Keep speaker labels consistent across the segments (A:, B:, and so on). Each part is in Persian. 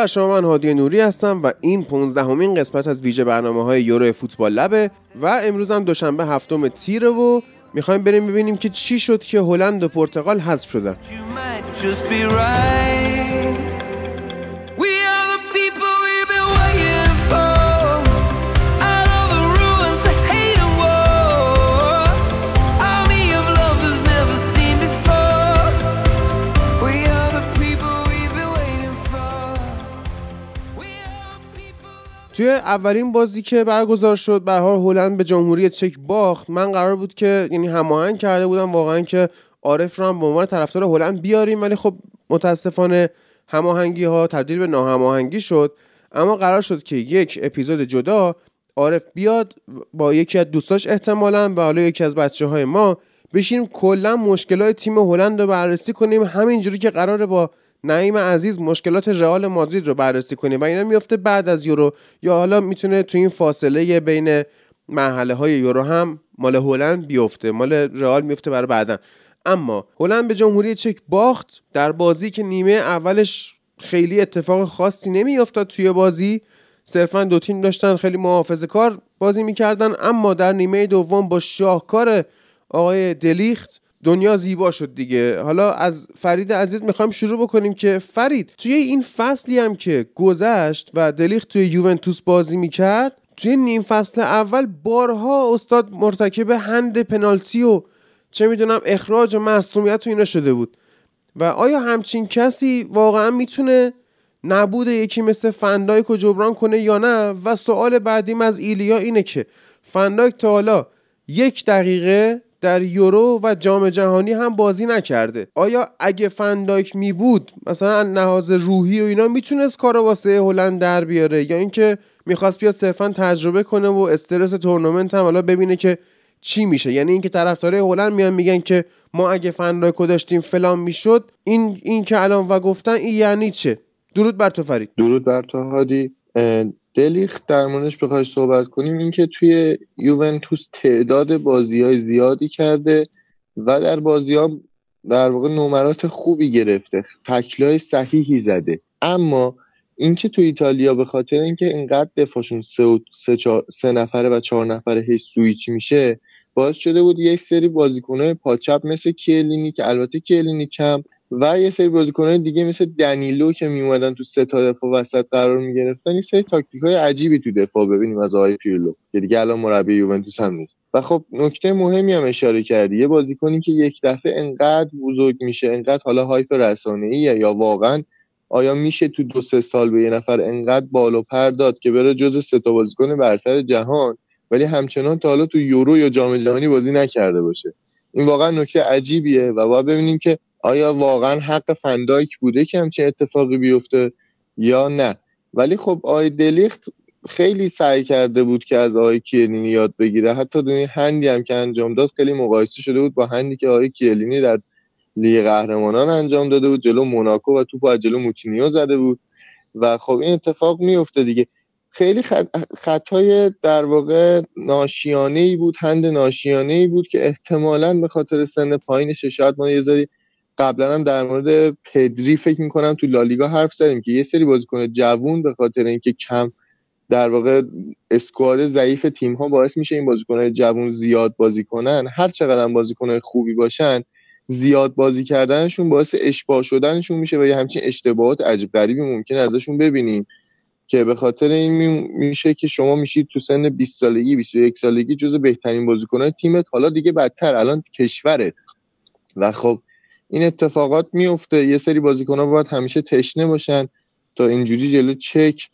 A: بر شما من هادی نوری هستم و این 15 همین قسمت از ویژه برنامه های یورو فوتبال لبه و امروز هم دوشنبه هفتم تیره و می‌خوایم بریم ببینیم که چی شد که هلند و پرتغال حذف شدن. توی اولین بازی که برگزار شد به حال هلند به جمهوری چک باخت. من قرار بود که یعنی هماهنگ کرده بودم واقعا که عارف رو هم به عنوان طرفدار هلند بیاریم ولی خب متاسفانه هماهنگی ها تبدیل به ناهماهنگی شد. اما قرار شد که یک اپیزود جدا عارف بیاد با یکی از دوستاش احتمالا و حالا یکی از بچه های ما بشینیم کلا مشکلات تیم هلند رو بررسی کنیم. همینجوری که قراره با نعیم عزیز مشکلات رئال مادرید رو بررسی کنیم و اینا میفته بعد از یورو. یا حالا می‌تونه تو این فاصله بین مرحله های یورو هم مال هلند بیفته مال رئال میفته برای بعدا. اما هلند به جمهوری چک باخت. در بازی که نیمه اولش خیلی اتفاق خاصی نمیافتاد توی بازی. صرفا دو تیم داشتن خیلی محافظه کار بازی می‌کردن. اما در نیمه دوم با شاهکار آقای دلیخت دنیا زیبا شد دیگه. حالا از فرید عزیز می‌خوایم شروع بکنیم که فرید توی این فصلی هم که گذشت و دلیخت توی یوونتوس بازی می‌کرد توی نیم فصل اول بارها استاد مرتکب هند پنالتی و چه می‌دونم اخراج و مصومیت و اینا شده بود. و آیا همچین کسی واقعا می‌تونه نبود یکی مثل فندایک جبران کنه یا نه؟ و سوال بعدیم از ایلیا اینه که فندایک تا حالا یک دقیقه در یورو و جام جهانی هم بازی نکرده. آیا اگه فندایک می بود مثلا نهاز روحی و اینا می‌تونست کار واسه هلند در بیاره؟ یا اینکه می‌خواست بیاد صرفا تجربه کنه و استرس تورنمنت هم حالا ببینه که چی میشه؟ یعنی اینکه طرفدارای هلند میان میگن که ما اگه فندایک رو داشتیم فلان می‌شد این این که الان و گفتن این یعنی چه؟ درود بر تو فرید.
B: درود بر تو هادی. دلیخ در موردش بخوای صحبت کنیم اینکه توی یوونتوس تعداد بازی های زیادی کرده و در بازی ها در واقع نمرات خوبی گرفته تکلای صحیحی زده. اما اینکه تو ایتالیا به خاطر اینکه اینقدر دفاعشون سه, سه, سه نفره و چهار نفره هی سویچ میشه باعث شده بود یک سری بازیکنهای پا چپ مثل کیلینی که البته کیلینی کم و یه سری بازیکنهای دیگه مثل دنیلو که میومدن تو سه تا دفاع وسط قرار می‌گرفتن یه سری تاکتیک های عجیبی تو دفاع ببینیم از آقای پیرلو که دیگه الان مربی یوونتوس هم نیست. و خب نکته مهمی هم اشاره کردی یه بازیکنی که یک دفعه انقدر بزرگ میشه انقدر حالا hype رسانه‌ای یا واقعا آیا میشه تو دو سه سال به یه نفر انقدر بال و پر داد که بره جزو سه تا بازیکن برتر جهان ولی همچنان تا حالا تو یورو یا جام جهانی بازی نکرده باشه؟ این واقعا نکته عجیبیه و باید ببینیم که آیا واقعا حق فندایک بوده که همچین اتفاقی بیفته یا نه؟ ولی خب آقای دلیخت خیلی سعی کرده بود که از آقای کیلینی یاد بگیره. حتی اون هندی هم که انجام داد خیلی مقایسه شده بود با هندی که آقای کیلینی در لیگ قهرمانان انجام داده بود جلو موناکو و توپ از جلو موتینیو زده بود. و خب این اتفاق میفته دیگه. خیلی خطای در واقع ناشیانه ای بود هند ناشیانه ای بود که احتمالا به خاطر سن پایینش شاید ما یه ذری قبلا هم در مورد پدری فکر می‌کنم تو لالیگا حرف زدیم که یه سری بازیکن جوون به خاطر اینکه کم در واقع اسکواد ضعیف تیم ها باعث میشه این بازیکنهای جوون زیاد بازی کنن هر چقدر هم بازیکنهای خوبی باشن زیاد بازی کردنشون باعث اشباع شدنشون میشه و یه همچین اشتباهات عجیب غریبی ممکن ازشون ببینیم. که به خاطر این میشه که شما میشید تو سن 20 سالگی 21 سالگی جز بهترین بازیکنان تیمت. حالا دیگه بدتر الان کشورت. و خب این اتفاقات میفته یه سری بازیکن ها باید همیشه تشنه باشن تا اینجوری جلو چک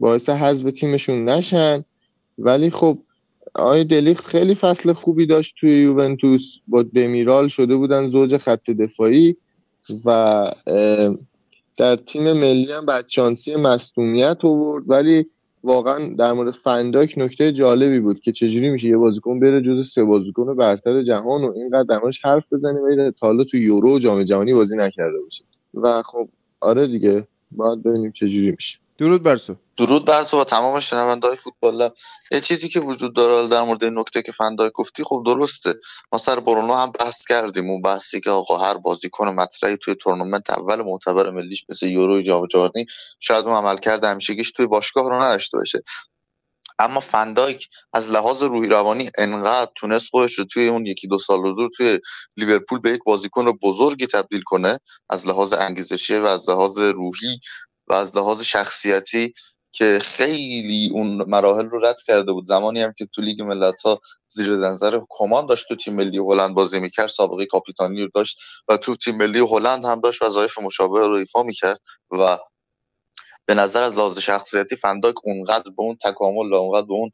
B: باعث حذف تیمشون نشن. ولی خب آقای دلیخت خیلی فصل خوبی داشت توی یوونتوس. با دمیرال شده بودن زوج خط دفاعی و در تیم ملی هم بدشانسی مصدومیت آورد. ولی واقعا در مورد فنداک نکته جالبی بود که چجوری میشه یه بازیکن بره جز سه بازیکن برتر جهان و اینقدر در موردش حرف بزنیم و تا حالا تو یورو و جام جهانی بازی نکرده باشه. و خب آره دیگه باید ببینیم چجوری میشه.
A: درود بر تو.
C: درود بر تو و تمام شنوندهای فوتبال. یه چیزی که وجود داره در مورد نکته که فندای گفتی خب درسته. ما سر برونو هم بحث کردیم. اون بحثی که آقا هر بازیکن مطرحی توی تورنمنت اول معتبر ملیش مثل یورو جام جهانی شاید اون عملکرد همیشگیش توی باشگاه رو نداشته باشه. اما فندایک از لحاظ روحی روانی انقدر تونست خودش رو توی اون یکی دو سال حضور توی لیورپول به یک بازیکن بزرگی تبدیل کنه از لحاظ انگیزشی و از لحاظ روحی و از لحاظ شخصیتی که خیلی اون مراحل رو رد کرده بود. زمانی هم که تو لیگ ملت ها زیر نظر کمان داشت تو تیم ملی هلند بازی می‌کرد سابقه کاپیتانی رو داشت و تو تیم ملی هلند هم داشت وظایف مشابه رو ایفا می‌کرد و به نظر از لحاظ شخصیتی فنداک اونقدر به اون تکامل و اونقدر به اون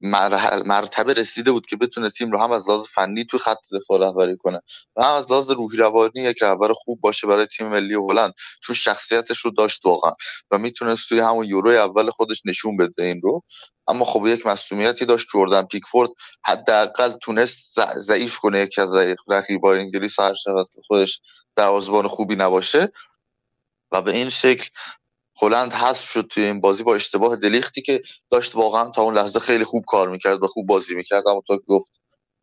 C: مرتبه رسیده بود که بتونه تیم رو هم از لحاظ فنی توی خط دفاع رهبری کنه و هم از لحاظ روحی روانی یک رهبر خوب باشه برای تیم ملی هلند. چون شخصیتش رو داشت واقعا و می‌تونست توی همون یورو اول خودش نشون بده این رو. اما خب یک مسئولیتی داشت جردن پیکفورد. حداقل تونست ضعیف کنه یکی از رقیبای انگلیس هر شود که خودش دروازه‌بان خوبی نباشه. و به این شکل هلند حذف شد توی این بازی با اشتباه دلیختی که داشت واقعا تا اون لحظه خیلی خوب کار می‌کرد و خوب بازی می‌کرد. اما تا گفت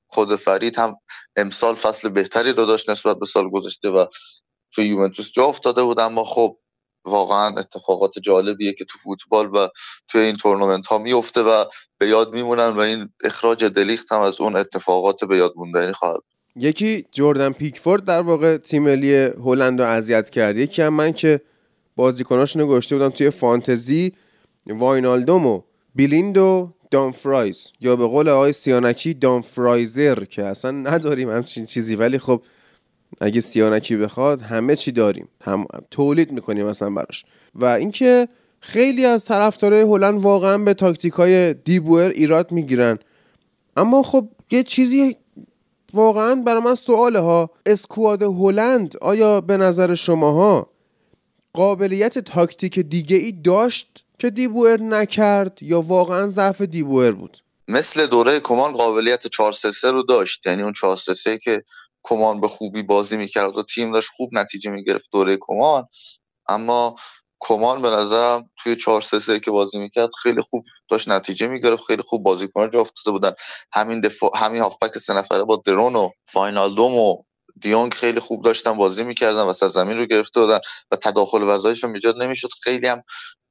C: خود فرید هم امسال فصل بهتری رو داشت نسبت به سال گذشته و توی یوونتوس جا افتاده بود. اما خب واقعا اتفاقات جالبیه که تو فوتبال و توی این تورنمنت ها میفته و به یاد میمونن و این اخراج دلیخت هم از اون اتفاقات به یاد موندنی خواهد
A: یکی جردن پیکفورد در واقع تیم ملی هلند رو اذیت کرد. یکی هم من که بازیکناشونو گشته بودم توی فانتزی واینالدوم و بیلیند و دانفرایز. یا به قول آقای سیانکی دانفرایزر که اصلا نداریم همچین چیزی. ولی خب اگه سیانکی بخواد همه چی داریم. هم تولید می‌کنیم مثلا براش. و اینکه خیلی از طرفدارای هلند واقعا به تاکتیک های دیبوئر ایراد می‌گیرن. اما خب یه چیزی واقعا برای من سواله ها. اسکواد هلند آیا به نظر شماها قابلیت تاکتیک دیگه ای داشت که دیبوئر نکرد یا واقعا ضعف دیبوئر بود؟
C: مثل دوره کمان قابلیت 4 3 رو داشت. یعنی اون 4 3 که کمان به خوبی بازی می‌کرد و تیم داشت خوب نتیجه می‌گرفت دوره کمان. اما کمان به نظرم توی 4 3 که بازی می‌کرد خیلی خوب داشت نتیجه می‌گرفت خیلی خوب بازیکن جا افتاده بودن. همین دفاع همین هافبک سه نفره با درون و فاینالدوم و دیونگ خیلی خوب داشتن بازی می‌کردن و زمین رو گرفته بودن و تداخل وظایف هم ایجاد نمی‌شد. خیلی هم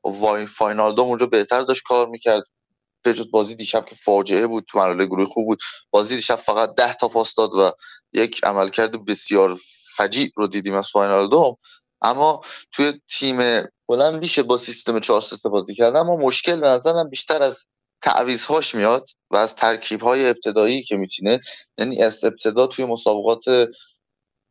C: وای فاینالدوم اونجا بهتر داشت کار می‌کرد. بجد بازی دیشب که فاجعه بود تو مرحله گروه خوب بود. بازی دیشب فقط ده تا پاس داد و یک عملکرد بسیار فجیع رو دیدیم از فاینالدوم. اما توی تیم بلند میشه با سیستم 4 بازی کردن اما مشکل به نظرم بیشتر از تعویزهاش میاد و از ترکیب های ابتدایی که میتینه یعنی از ابتدا توی مسابقات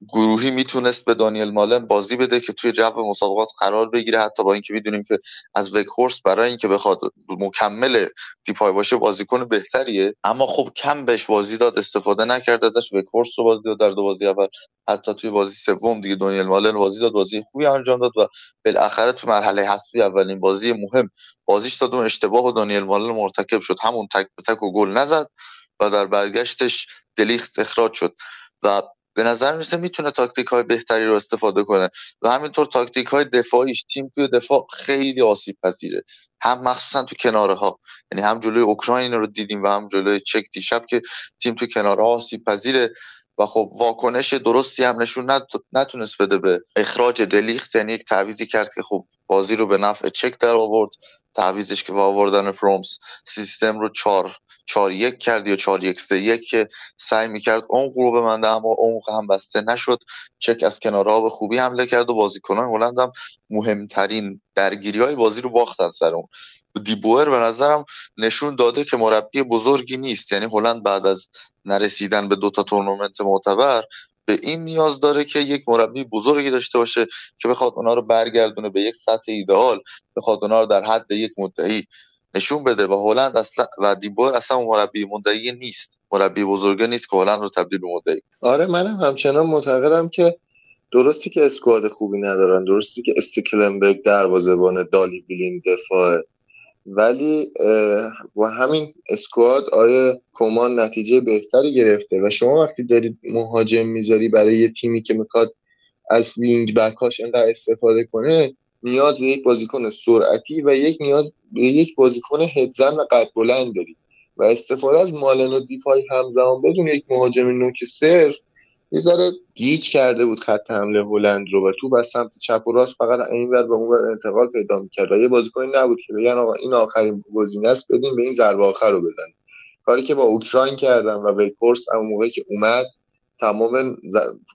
C: گروهی می‌تونست به دانیل مالن بازی بده که توی جو مسابقات قرار بگیره حتی با اینکه می‌دونیم که از وکهورس برای اینکه بخواد مکمل دیپای باشه بازیکن بهتریه. اما خب کم بهش بازی داد استفاده نکرد ازش. وکهورس رو بازی داد در دو بازی اول. حتی توی بازی سوم دیگه دانیل مالن بازی داد بازی خوبی انجام داد و بالاخره تو مرحله حذفی اولین بازی مهم بازیش داد اون اشتباه دانیل مالن مرتکب شد. همون تک به تک و گل نزد و در برگشتش دلیخت اخراج شد. و به نظر می‌رسه می‌تونه تاکتیک های بهتری رو استفاده کنه و همینطور تاکتیک های دفاعیش تیم توی دفاع خیلی آسیب پذیره هم مخصوصا تو کناره ها یعنی هم جلوی اوکراین رو دیدیم و هم جلوی چک دیشب که تیم تو کناره آسیب پذیره و خب واکنش درستی هم نشون نتونست بده به اخراج دلیخت. یعنی یک تعویزی کرد که خب بازی رو به نفع چک در آورد. تعویزش که آوردن پرومس سیستم رو چار چار یک کرد یا چار یک سه یک که سعی می‌کرد اون رو بمنده اما اون هم بسته نشد. چک از کنارها به خوبی حمله کرد و بازیکنان هلند هم مهمترین درگیری های بازی رو باختن سر اون. دیبوئر به نظرم نشون داده که مربی بزرگی نیست. یعنی هلند بعد از نرسیدن به دوتا تورنمنت معتبر به این نیاز داره که یک مربی بزرگی داشته باشه که بخواد اونا رو برگردونه به یک سطح ایدئال بخواد اونا رو در حد یک مدعی نشون بده و هلند اصلا و دیبور اصلا مربی مدعی نیست. مربی بزرگه نیست که هلند رو تبدیل به مدعی
B: آره منم همچنان معتقدم که درستی که اسکواد خوبی ندارن درستی که استکلنبرگ دروازه‌بان دالی بیلین دفاع ولی با همین اسکواد آیا کمان نتیجه بهتری گرفته؟ و شما وقتی دارید مهاجم می‌ذاری برای یه تیمی که می‌خواد از وینگ بکاش انقدر استفاده کنه نیاز به یک بازیکن سرعتی و یک نیاز به یک بازیکن هدزن و قد بلند داری. و استفاده از مالن و دیپای همزمان بدون یک مهاجم نوک صرف یه ذره گیج کرده بود خط حمله هلند رو و تو از سمت چپ و راست فقط این ور به اون ور انتقال پیدا می‌کرد. و یه بازیکنی نبود که بگن آقا این آخرین گزینه است بدیم به این ضربه آخر رو بزنیم. کاری که با اوکراین کردن و وگهورست اون موقعی که اومد تمام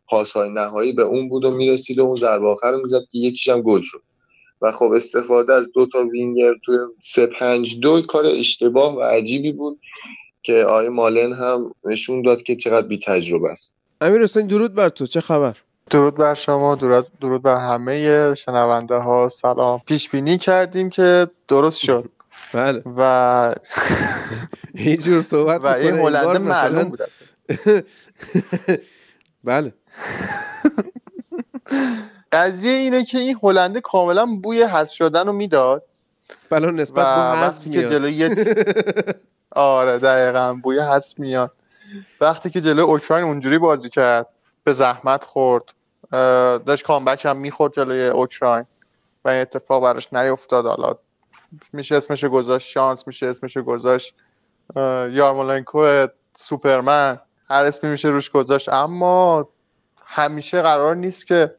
B: پاس های نهایی به اون بود و می‌رسید و اون ضربه آخر رو می‌زد که یکیش هم گل شد. و خب استفاده از دو تا وینگر توی 3 5 2 کار اشتباه و عجیبی بود که آقای مالن هم نشون داد که چقدر بی تجربه است.
A: امیر حسین درود بر تو چه خبر؟
D: درود بر شما درود, درود بر همه شنونده ها سلام. پیش بینی کردیم که درست شد.
A: بله.
D: و
A: هیچ جور صحبت
D: و این هلنده معلوم بود.
A: بله.
D: قضیه اینه که این هلنده کاملا بوی حذف شدن رو می‌داد.
A: بله نسبت به حذف میاد
D: آره دقیقا بوی حذف میاد وقتی که جلوی اوکراین اونجوری بازی کرد به زحمت خورد داشت کامبک هم می‌خورد جلوی اوکراین و این اتفاق براش نیفتاد. حالا میشه اسمش گذاشت شانس میشه اسمش گذاشت یارمولنکو سوپرمن هر اسمی میشه روش گذاشت. اما همیشه قرار نیست که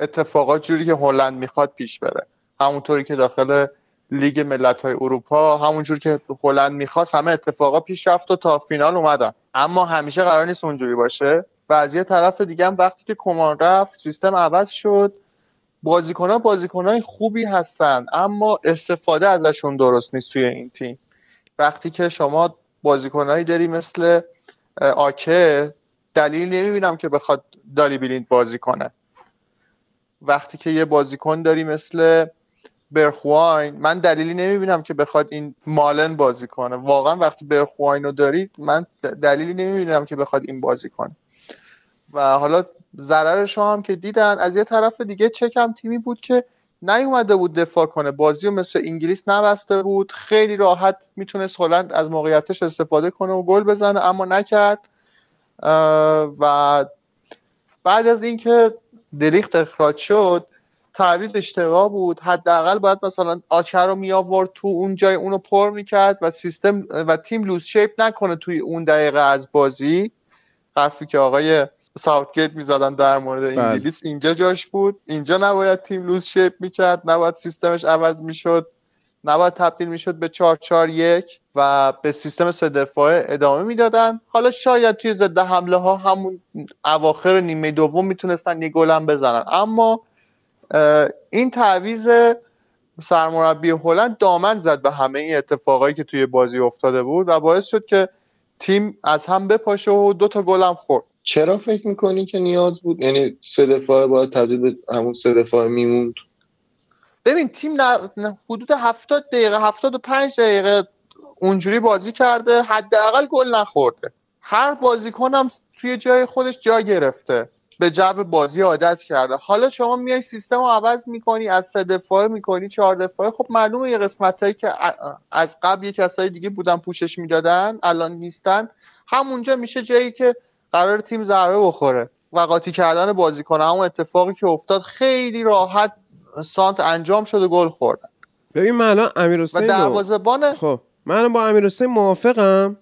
D: اتفاقات جوری که هلند می‌خواد پیش بره. همونطوری که داخل لیگ ملت های اروپا همونجور که هلند می‌خواست همه اتفاقا پیش رفت و تا فینال اومدن. اما همیشه قرار نیست اونجوری باشه. و از یه طرف دیگه هم وقتی که کمان رفت سیستم عوض شد. بازیکن ها بازیکن های خوبی هستن اما استفاده ازشون درست نیست توی این تیم. وقتی که شما بازیکنهایی داری مثل آکه دلیل نمی‌بینم که بخواد دالی بیلیند بازی کنه. وقتی که یه بازیکن داری مثل برخواین من دلیلی نمی‌بینم که بخواد این مالن بازی کنه. واقعا وقتی برخواین رو دارید من دلیلی نمی‌بینم که بخواد این بازی کنه. و حالا ضررش هم که دیدن از یه طرف دیگه چکم تیمی بود که نیومده بود دفاع کنه. بازی رو مثل انگلیس نبسته بود خیلی راحت می‌تونست هلند از موقعیتش استفاده کنه و گل بزنه اما نکرد. و بعد از اینکه دلیخت اخراج شد تعویض اشتباه بود. حداقل باید مثلا آچر رو می آورد تو اون جای اونو پر می‌کرد و سیستم و تیم لوز شیپ نکنه توی اون دقیقه از بازی. حرفی که آقای ساوتگیت می‌زدن در مورد
A: بله.
D: انگلیس اینجا جاش بود. اینجا نباید تیم لوز شیپ می‌کرد نباید سیستمش عوض می‌شد نباید تبدیل می‌شد به 4 4 1 و به سیستم سه دفاعه ادامه می‌دادن حالا شاید توی ضد حمله ها همون اواخر نیمه دوم می‌تونستن یه گلم بزنن. اما این تعویز سرمربی هلند دامن زد به همه این اتفاقایی که توی بازی افتاده بود و باعث شد که تیم از هم بپاشه و دو تا گلم خورد.
B: چرا فکر می‌کنی که نیاز بود؟ یعنی سه دفاعه باید تبدیل به همون سه دفاعه میموند.
D: ببین تیم نه حدود 70 دقیقه 75 دقیقه اونجوری بازی کرده حداقل گل نخورده. هر بازیکنم توی جای خودش جا گرفته. به جبر بازی عادت کرده. حالا شما میای سیستم رو عوض می‌کنی از سه دفاعه می‌کنی چهار دفاعه. خب معلومه یه قسمت هایی که از قبل یه کسایی دیگه بودن پوشش می‌دادن الان نیستن. همونجا میشه جایی که قرار تیم ضربه بخوره و قاطی کردن بازیکن. همون اتفاقی که افتاد خیلی راحت سانت انجام شده گل خوردن.
A: ببین من الان امیر
D: و
A: حسین
D: دروازه‌بان
A: خب من با امیر حسین موافقم.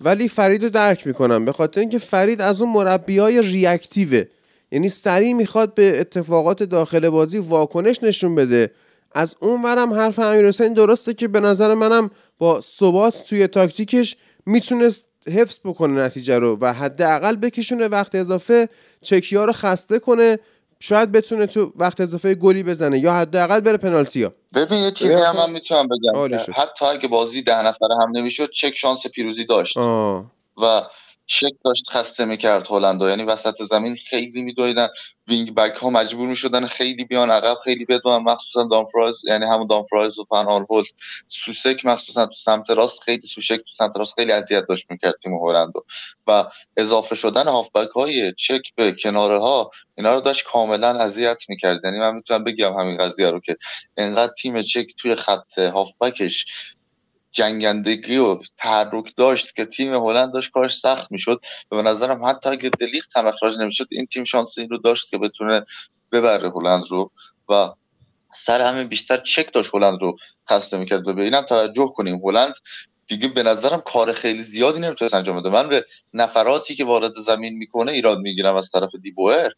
A: ولی فرید رو درک می‌کنم. به خاطر اینکه فرید از اون مربی های ریاکتیوه. یعنی سریع می‌خواد به اتفاقات داخل بازی واکنش نشون بده. از اون ورم حرف امیر حسین درسته که به نظر منم با ثبات توی تاکتیکش می‌تونست حفظ بکنه نتیجه رو و حداقل بکشونه وقت اضافه چکیا رو خسته کنه شاید بتونه تو وقت اضافه گلی بزنه یا حداقل بره پنالتیا
C: ببین یه چیزی هم من می‌تونم بگم. حتی اگه بازی ده نفره هم نمی‌شد چک شانس پیروزی داشت
A: آه.
C: و چک داشت خسته می‌کرد هلندا یعنی وسط زمین خیلی میدویدن. wing back ها مجبور می‌شدن خیلی بیان عقب خیلی بدوئن مخصوصا دامفریز یعنی همون دامفریز و فن آرهولد سوچک مخصوصا تو سمت راست خیلی سوچک تو سمت راست خیلی اذیت داشت می‌کرد تیم هلندو. و اضافه شدن هافبک های چک به کناره ها اینا رو داشت کاملا اذیت می‌کرد. یعنی من می‌تونم بگم همین قضیه رو که انقدر تیم چک توی خط هافبکش جنگندگی و تحرک داشت که تیم هلند داشت کارش سخت می‌شد. و به نظرم حتی اگه دلیخت هم اخراج نمی‌شد این تیم شانس این رو داشت که بتونه ببره هلند رو. و سر همه بیشتر چک داشت هلند رو خسته می‌کرد. و به اینم توجه کنیم. هلند دیگه به نظرم کار خیلی زیادی نمی‌تونست انجام بده. من به نفراتی که وارد زمین می‌کنه ایراد می‌گیرم از طرف دیبوئر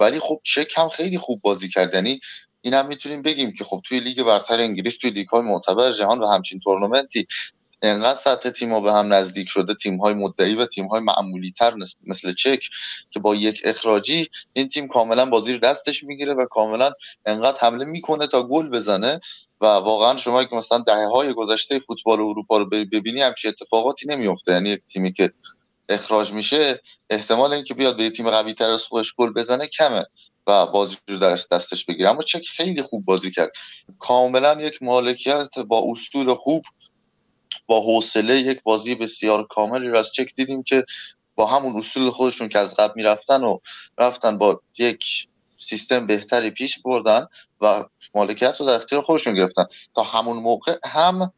C: ولی خب چک هم خیلی خوب بازی کرد. یعنی این هم می‌تونیم بگیم که خب توی لیگ برتر انگلیس توی لیگ های معتبر جهان و همچین تورنمنتی انقدر سطح تیم به هم نزدیک شده تیم های مدعی و تیم های معمولی تر مثل چک که با یک اخراجی این تیم کاملا بازی رو دستش می‌گیره و کاملا انقدر حمله می‌کنه تا گل بزنه و واقعا شما که مثلا دهه های گذشته فوتبال اروپا رو ببینی همچین اتفاقاتی نمیفته یعنی یک تیمی که اخراج میشه احتمال اینکه بیاد به تیم قوی تر از خودش گل بزنه کمه. و بازی رو درش دستش بگیره. اما چک خیلی خوب بازی کرد. کاملا یک مالکیت با اصول خوب با حوصله یک بازی بسیار کاملی رو از چک دیدیم که با همون اصول خودشون که از قبل می‌رفتن و رفتن با یک سیستم بهتری پیش بردن و مالکیت رو در اختیار خودشون گرفتن. تا همون موقع هم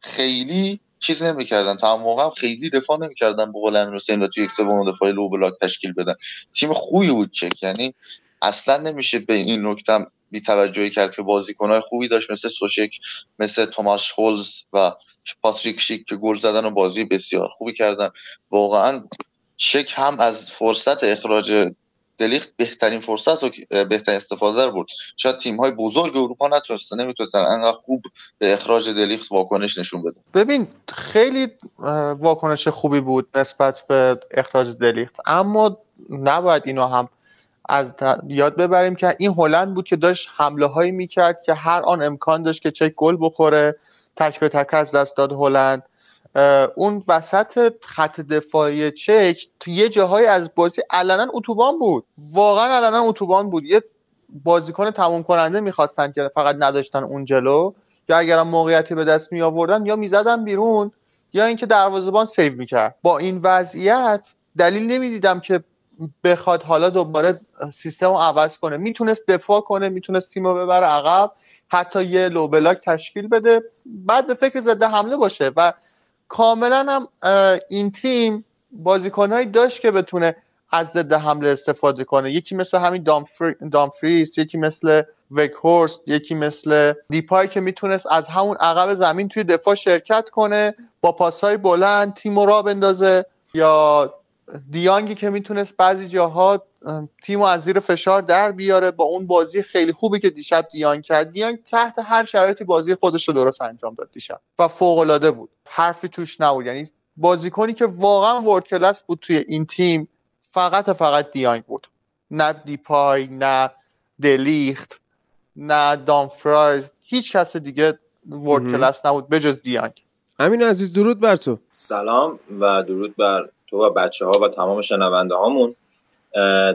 C: خیلی چیز نمی‌کردن. تا موقع خیلی دفاع نمی‌کردن به قول امیر حسین و توی یک سوم دفاعی لو بلاک تشکیل بدن. تیم خوبی بود چک. یعنی اصلا نمیشه به این نکته بی توجهی کرد که بازیکنهای خوبی داشت مثل سوشک مثل توماس هولز و پاتریک شیک که گل زدن و بازی بسیار خوبی کردن. واقعا چک هم از فرصت اخراج دلیخت بهترین فرصت و بهترین استفاده در بود شاید تیم های بزرگ اروپا نتونستن نمی‌تونستن انقدر خوب به اخراج دلیخت واکنش نشون بده.
D: ببین خیلی واکنش خوبی بود نسبت به اخراج دلیخت. اما نباید اینو هم از یاد ببریم که این هلند بود که داشت حمله هایی می‌کرد که هر آن امکان داشت که چک گل بخوره تک به تک از دست داد هلند. اون وسط خط دفاعی چک تو یه جاهای از بازی علنا اتوبان بود. واقعا علنا اتوبان بود. یه بازیکن تموم کننده می‌خواستن که فقط نداشتن اون جلو. یا اگر موقعیتی به دست می آوردن یا می‌زدن بیرون یا اینکه دروازه‌بان سیو می‌کرد. با این وضعیت دلیل نمی‌دیدم که بخواد حالا دوباره سیستم رو عوض کنه. می‌تونست دفاع کنه می‌تونست تیم رو ببره عقب. حتی یه لو بلاک تشکیل بده. بعد به فکر ضد حمله باشه و کاملا هم این تیم بازیکنهایی داشت که بتونه از ضد حمله استفاده کنه. یکی مثل همین دامفریس یکی مثل وکهورست یکی مثل دیپای که می‌تونست از همون عقب زمین توی دفاع شرکت کنه با پاسهای بلند تیم را بندازه یا دیانگی که می‌تونست بعضی جاها تیم از زیر فشار در بیاره. با اون بازی خیلی خوبی که دیشب دیانگ کرد. دیانگ تحت هر شرایطی بازی خودش رو درست انجام داد دیشب. و فوق العاده بود. حرفی توش نبود. یعنی بازیکنی که واقعا ورد کلاس بود توی این تیم فقط فقط دیانگ بود. نه دیپای نه دلیخت نه دامفرایز. هیچ کس دیگه ورد کلاس نبود بجز دیانگ.
A: امین عزیز درود بر تو.
E: سلام و درود بر تو و بچه ها و تمام شنونده هامون.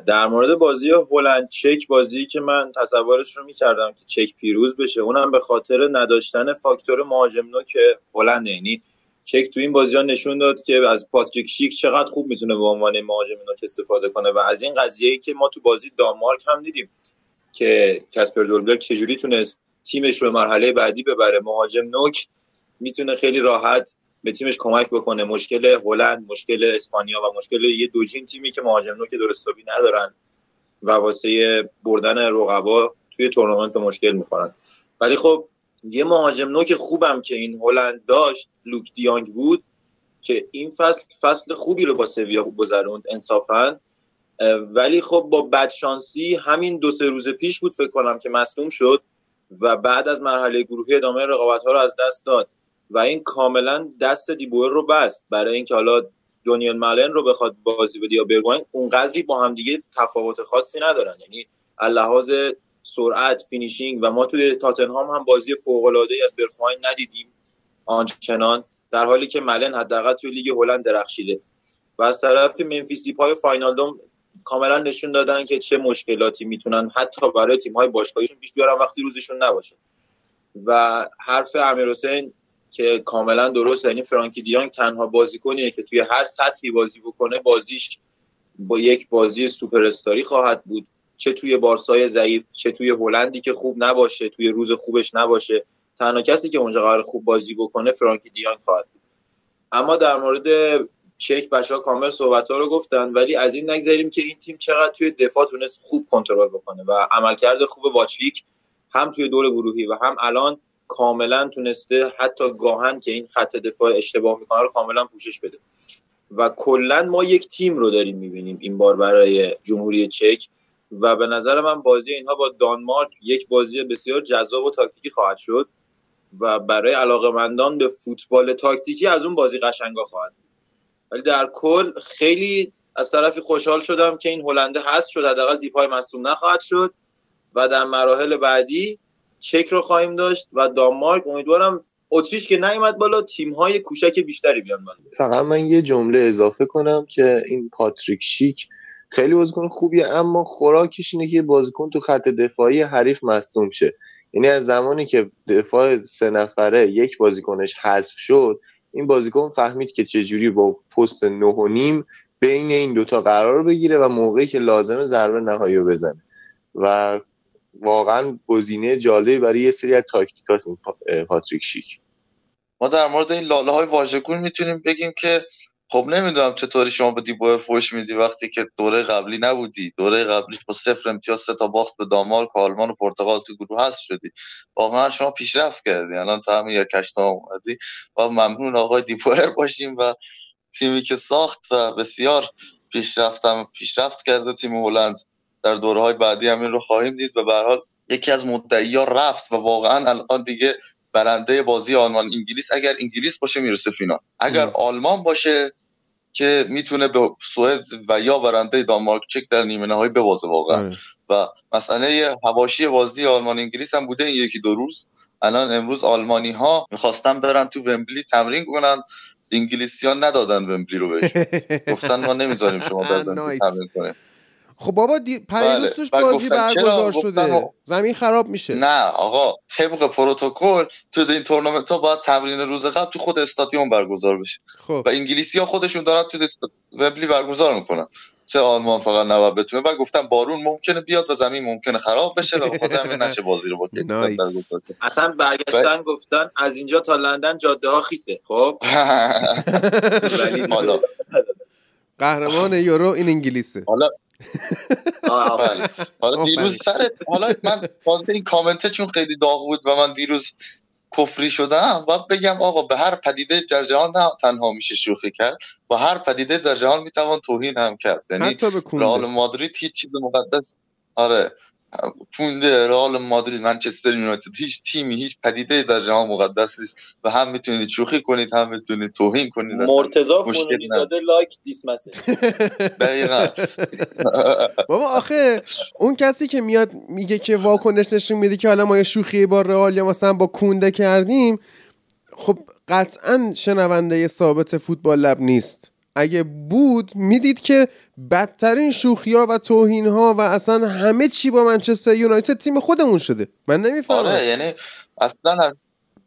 E: در مورد بازی هلند چک بازی که من تصورش رو می‌کردم که چک پیروز بشه اونم به خاطر نداشتن فاکتور مهاجم نوک هلند یعنی چک تو این بازی ها نشون داد که از پاتریک شیک چقدر خوب می‌تونه به عنوان مهاجم نوک استفاده کنه و از این قضیه ای که ما تو بازی دانمارک هم دیدیم که کاسپر دولبرگ چجوری تونست تیمش رو مرحله بعدی ببره. مهاجم نوک می‌تونه خیلی راحت به تیمش کمک بکنه. مشکل هلند مشکل اسپانیا و مشکل یه دوجین تیمی که مهاجم نوک درستابی ندارن و واسه بردن رقبا توی تورنمنت مشکل می‌خورن. ولی خب یه مهاجم نوک خوبم که این هلند داشت لوک دیانگ بود که این فصل فصل خوبی رو با سویا گذروند انصافا. ولی خب با بدشانسی همین دو سه روز پیش بود فکر کنم که مصدوم شد و بعد از مرحله گروهی ادامه رقابت ها رو از دست داد. و این کاملا دست دیبوئر رو بست. برای اینکه حالا دونیل مالن رو بخواد بازی بده یا برگوین اونقدری با هم دیگه تفاوت خاصی ندارن. یعنی لحاظ سرعت finishing و ما توی تاتنهام هم بازی فوق العاده از برگواین ندیدیم آنچنان در حالی که ملن حداقل توی لیگ هلند درخشیده. و از طرف منفیس دیپای واینالدوم کاملا نشون دادن که چه مشکلاتی می‌تونن حتی برای تیم های باشگاهیشون پیش بیارن وقتی روزشون نباشه. و حرف امیر حسین که کاملا درست یعنی فرانکی دیانگ تنها بازیکنیه که توی هر سطحی بازی بکنه بازیش با یک بازی سوپر استاری خواهد بود. چه توی بارسای ضعیف چه توی هلندی که خوب نباشه توی روز خوبش نباشه. تنها کسی که اونجا قرار خوب بازی بکنه فرانکی دیانگ خواهد بود. اما در مورد چک بچه ها کامل صحبت ها رو گفتن ولی از این نگذاریم که این تیم چقدر توی دفاع تونست خوب کنترل بکنه و عملکرد خوب واچلیک هم توی دور گروهی و هم الان کاملا تونسته حتی گاهن که این خط دفاع اشتباه می‌کنه رو کاملا پوشش بده. و کلا ما یک تیم رو داریم می‌بینیم این بار برای جمهوری چک و به نظر من بازی اینها با دانمارک یک بازی بسیار جذاب و تاکتیکی خواهد شد و برای علاقمندان به فوتبال تاکتیکی از اون بازی قشنگا خواهد ولی در کل خیلی از طرفی خوشحال شدم که این هلنده هست شد حداقل دیپای مصدوم نخواهد شد و در مراحل بعدی چک رو خواهیم داشت و دانمارک امیدوارم اتریش که نیومد بالا تیم های کوچک بیشتری بیان بالا.
B: فقط من یه جمله اضافه کنم که این پاتریک شیک خیلی بازیکن خوبیه اما خوراکش اینه که بازیکن تو خط دفاعی حریف مصدوم شه. یعنی از زمانی که دفاع سه نفره یک بازیکنش حذف شد این بازیکن فهمید که چجوری با پست نه و نیم بین این دوتا قرار بگیره و موقعی که لازمه ضربه نهایی رو بزنه. و واقعا گزینه جالبی برای یه سری از تاکتیکاس این پاتریک شیک.
C: ما در مورد این لاله های واژگون می‌تونیم بگیم که خب نمی‌دونم چطوری شما به دیبوه فوش میدی وقتی که دوره قبلی نبودی. دوره قبلی با صفر امتیاز سه تا باخت به دانمارک آلمان و پرتغال تو گروه هست شدی. واقعا شما پیشرفت کردی. الان تا همین یک کشتا اومدی و ممنون آقای دیبوهر باشیم و تیمی که ساخت و بسیار پیشرفتم پیشرفت کرده تیم هلند. در دوره های بعدی همین رو خواهیم دید و به حال یکی از مدعی رفت و واقعا الان دیگه برنده بازی آلمان انگلیس اگر انگلیس باشه می‌رسه فینال. اگر آلمان باشه که می‌تونه به سوئد و یا برنده دانمارک چک در نیمه نهایی ببازه واقعا. آره. و مسئله هواشی بازی آلمان انگلیس هم بوده این یکی دو روز. الان امروز آلمانی ها می‌خواستن برن تو ومبلی تمرین کنن. انگلیسی ها ندادن ومبلی رو بهش گفتن ما نمی‌ذاریم شما در تمرین کنیم.
A: خب بابا دی... بله. توش بازی برگزار شده. زمین خراب میشه.
C: نه آقا طبق پروتکل تو این تورنمنت ها باید تمرین روز قبل تو خود استادیوم برگزار بشه. خب. و انگلیسی ها خودشون دارن تو وبلی برگزار می‌کنن. چه آلمان فقط نباید بتونه. و گفتم بارون ممکنه بیاد و زمین ممکنه خراب بشه و بخاطر همین نشه بازی رو با
E: اصلا برگشتن گفتن از اینجا تا لندن جاده ها خیسه. خب؟
A: قهرمان یورو این انگلیسه.
C: حالا بله. حالا دیروز سر حالا من باز این کامنته چون خیلی داغ بود و من دیروز کفری شدم باید بگم آقا به هر پدیده در جهان نه تنها میشه شوخی کرد با هر پدیده در جهان می‌توان توهین هم کرد. یعنی رئال مادرید هیچ چیز مقدس آره. پونده رئال مادرید منچستر یونایتد هیچ تیمی هیچ پدیده در جهان مقدس نیست. و هم می‌تونید شوخی کنید هم می‌تونید توهین کنید.
E: مرتضی فونونی زاده لایک دیس مسیج.
C: دقیقاً.
A: بابا آخه اون کسی که میاد میگه که واکنش نشون میده که حالا ما یه شوخی با رئال یا مثلا با کونده کردیم خب قطعا شنونده ثابت فوتبال لب نیست. اگه بود می‌دید که بدترین شوخی ها و توهین ها و اصلا همه چی با منچستر یونایتد تیم خودمون شده. من نمی‌فهمم.
C: آره یعنی اصلا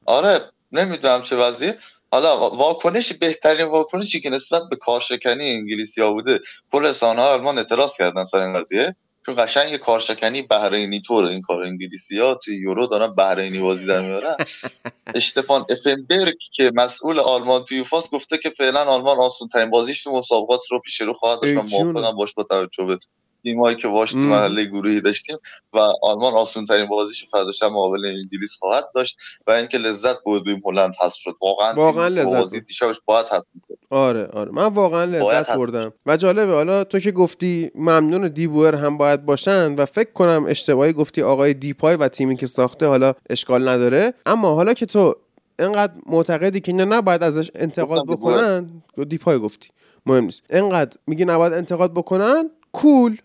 C: آره نمی‌دونم چه وضعیه حالا واکنش بهترین واکنشی که نسبت به کارشکنی انگلیسی ها بوده کل رسانه ها آلمان اعتراض کردن سر این قضیه. چون قشنگ یه کارشکنی بحرینی طور این کار انگلیسی ها توی یورو دارن بحرینی بازی در میارن. اشتفان افنبرگ که مسئول آلمان توی فاس گفته که فعلا آلمان آسون ترین بازیش تو مسابقات رو پیش رو خواهد داشت موافقم باش با توجه به تیمایی که واش تو محله گروهی داشتیم و آلمان آسون ترین بازیش فردا شب مقابل انگلیس خواهد داشت و اینکه لذت بردیم هلند هست شد. واقعا
A: واقعا لذت بازی
C: دیشبش باید هست
A: آره آره. من واقعا لذت بردم. و جالبه حالا تو که گفتی ممنون دیبور هم باید باشن و فکر کنم اشتباهی گفتی آقای دیپای و تیمی که ساخته حالا اشکال نداره. اما حالا که تو انقدر معتقدی که نه نباید ازش انتقاد بکنن دیپای گفتی. مهم نیست. انقدر میگی نباید انتقاد بکنن کول.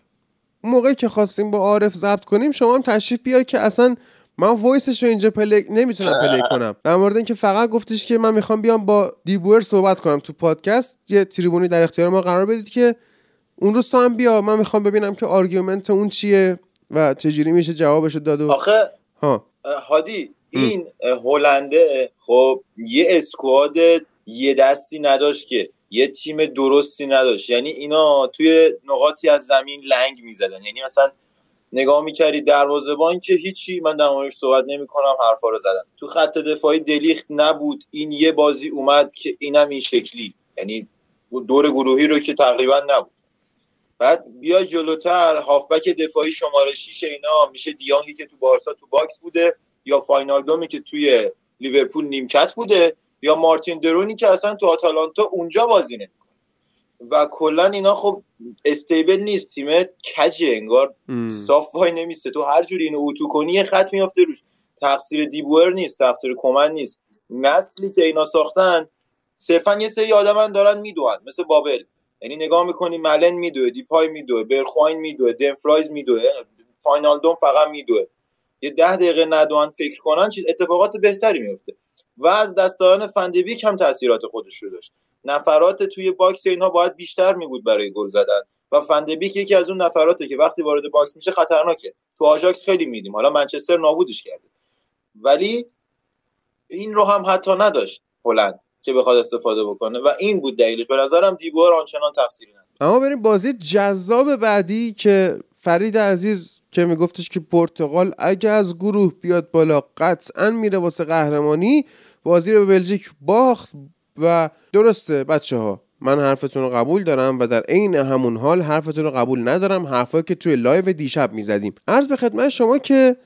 A: موقعی که خواستیم با عارف ضبط کنیم شما هم تشریف بیار که اصلا من voice ش رو اینجا play نمی‌تونم play کنم. در مورد اینکه فقط گفتش که من می‌خوام بیام با دیبور صحبت کنم تو پادکست یه تریبونی در اختیار ما قرار بدید که اون روز تو هم بیا. من می‌خوام ببینم که argument اون چیه و چجوری میشه جوابش داد و
E: آخه ها. هادی این هلنده خب یه squad یه دستی نداشت که یه تیم درستی نداشت. یعنی اینا توی نقاطی از زمین لنگ می‌زدن. یعنی مثلا نگاه می‌کردی دروازه‌بان که هیچی من در موردش صحبت نمی‌کنم حرفا رو زدم. تو خط دفاعی دلیخت نبود. این یه بازی اومد که اینم این شکلی. یعنی دور گروهی رو که تقریبا نبود. بعد بیا جلوتر هافبک دفاعی شماره 6 اینا میشه دی‌یونگی که تو بارسا تو box بوده یا فاینال دومی که توی لیورپول نیمکت بوده. یا مارتین درونی که اصلا تو آتالانتا اونجا بازی نمی‌کنه. و کلا اینا خب استیبل نیست. تیمت کجه انگار. صاف وای نمیسته. تو هر جوری اینو اوتو کنی یه خط میافته روش. تقصیر دیبور نیست تقصیر کمن نیست. نسلی که اینا ساختن صرفا یه سری آدمن دارن میدوئن مثل بابل. یعنی نگاه می‌کنی ملن میدوه دیپای میدوه برخواین میدوه دنفرایز میدوه فاینال دوم فقط میدوه. یه ده دقیقه ندوان فکر کنن چیز اتفاقات بهتری میفته و از داستان فندبیک هم تاثیرات خودش رو داشت. نفرات توی box اینها باید بیشتر می بود برای گل زدن و فندبیک یکی از اون نفراته که وقتی وارد box میشه خطرناکه. تو آژاکس خیلی می‌دیدیم. حالا منچستر نابودش کرده. ولی این رو هم حتی نداشت هلند که بخواد استفاده بکنه و این بود دلیلش. به نظرم دیبور آنچنان تفسیری نداره
A: اما بریم بازی جذاب بعدی که فرید عزیز که میگفتش که پرتغال اگه از گروه بیاد بالا قطعا میره واسه قهرمانی بازی رو به بلژیک باخت و درسته بچه ها من حرفتون رو قبول دارم و در عین همون حال حرفتون رو قبول ندارم. حرفایی که توی live دیشب می‌زدیم. عرض به خدمت شما که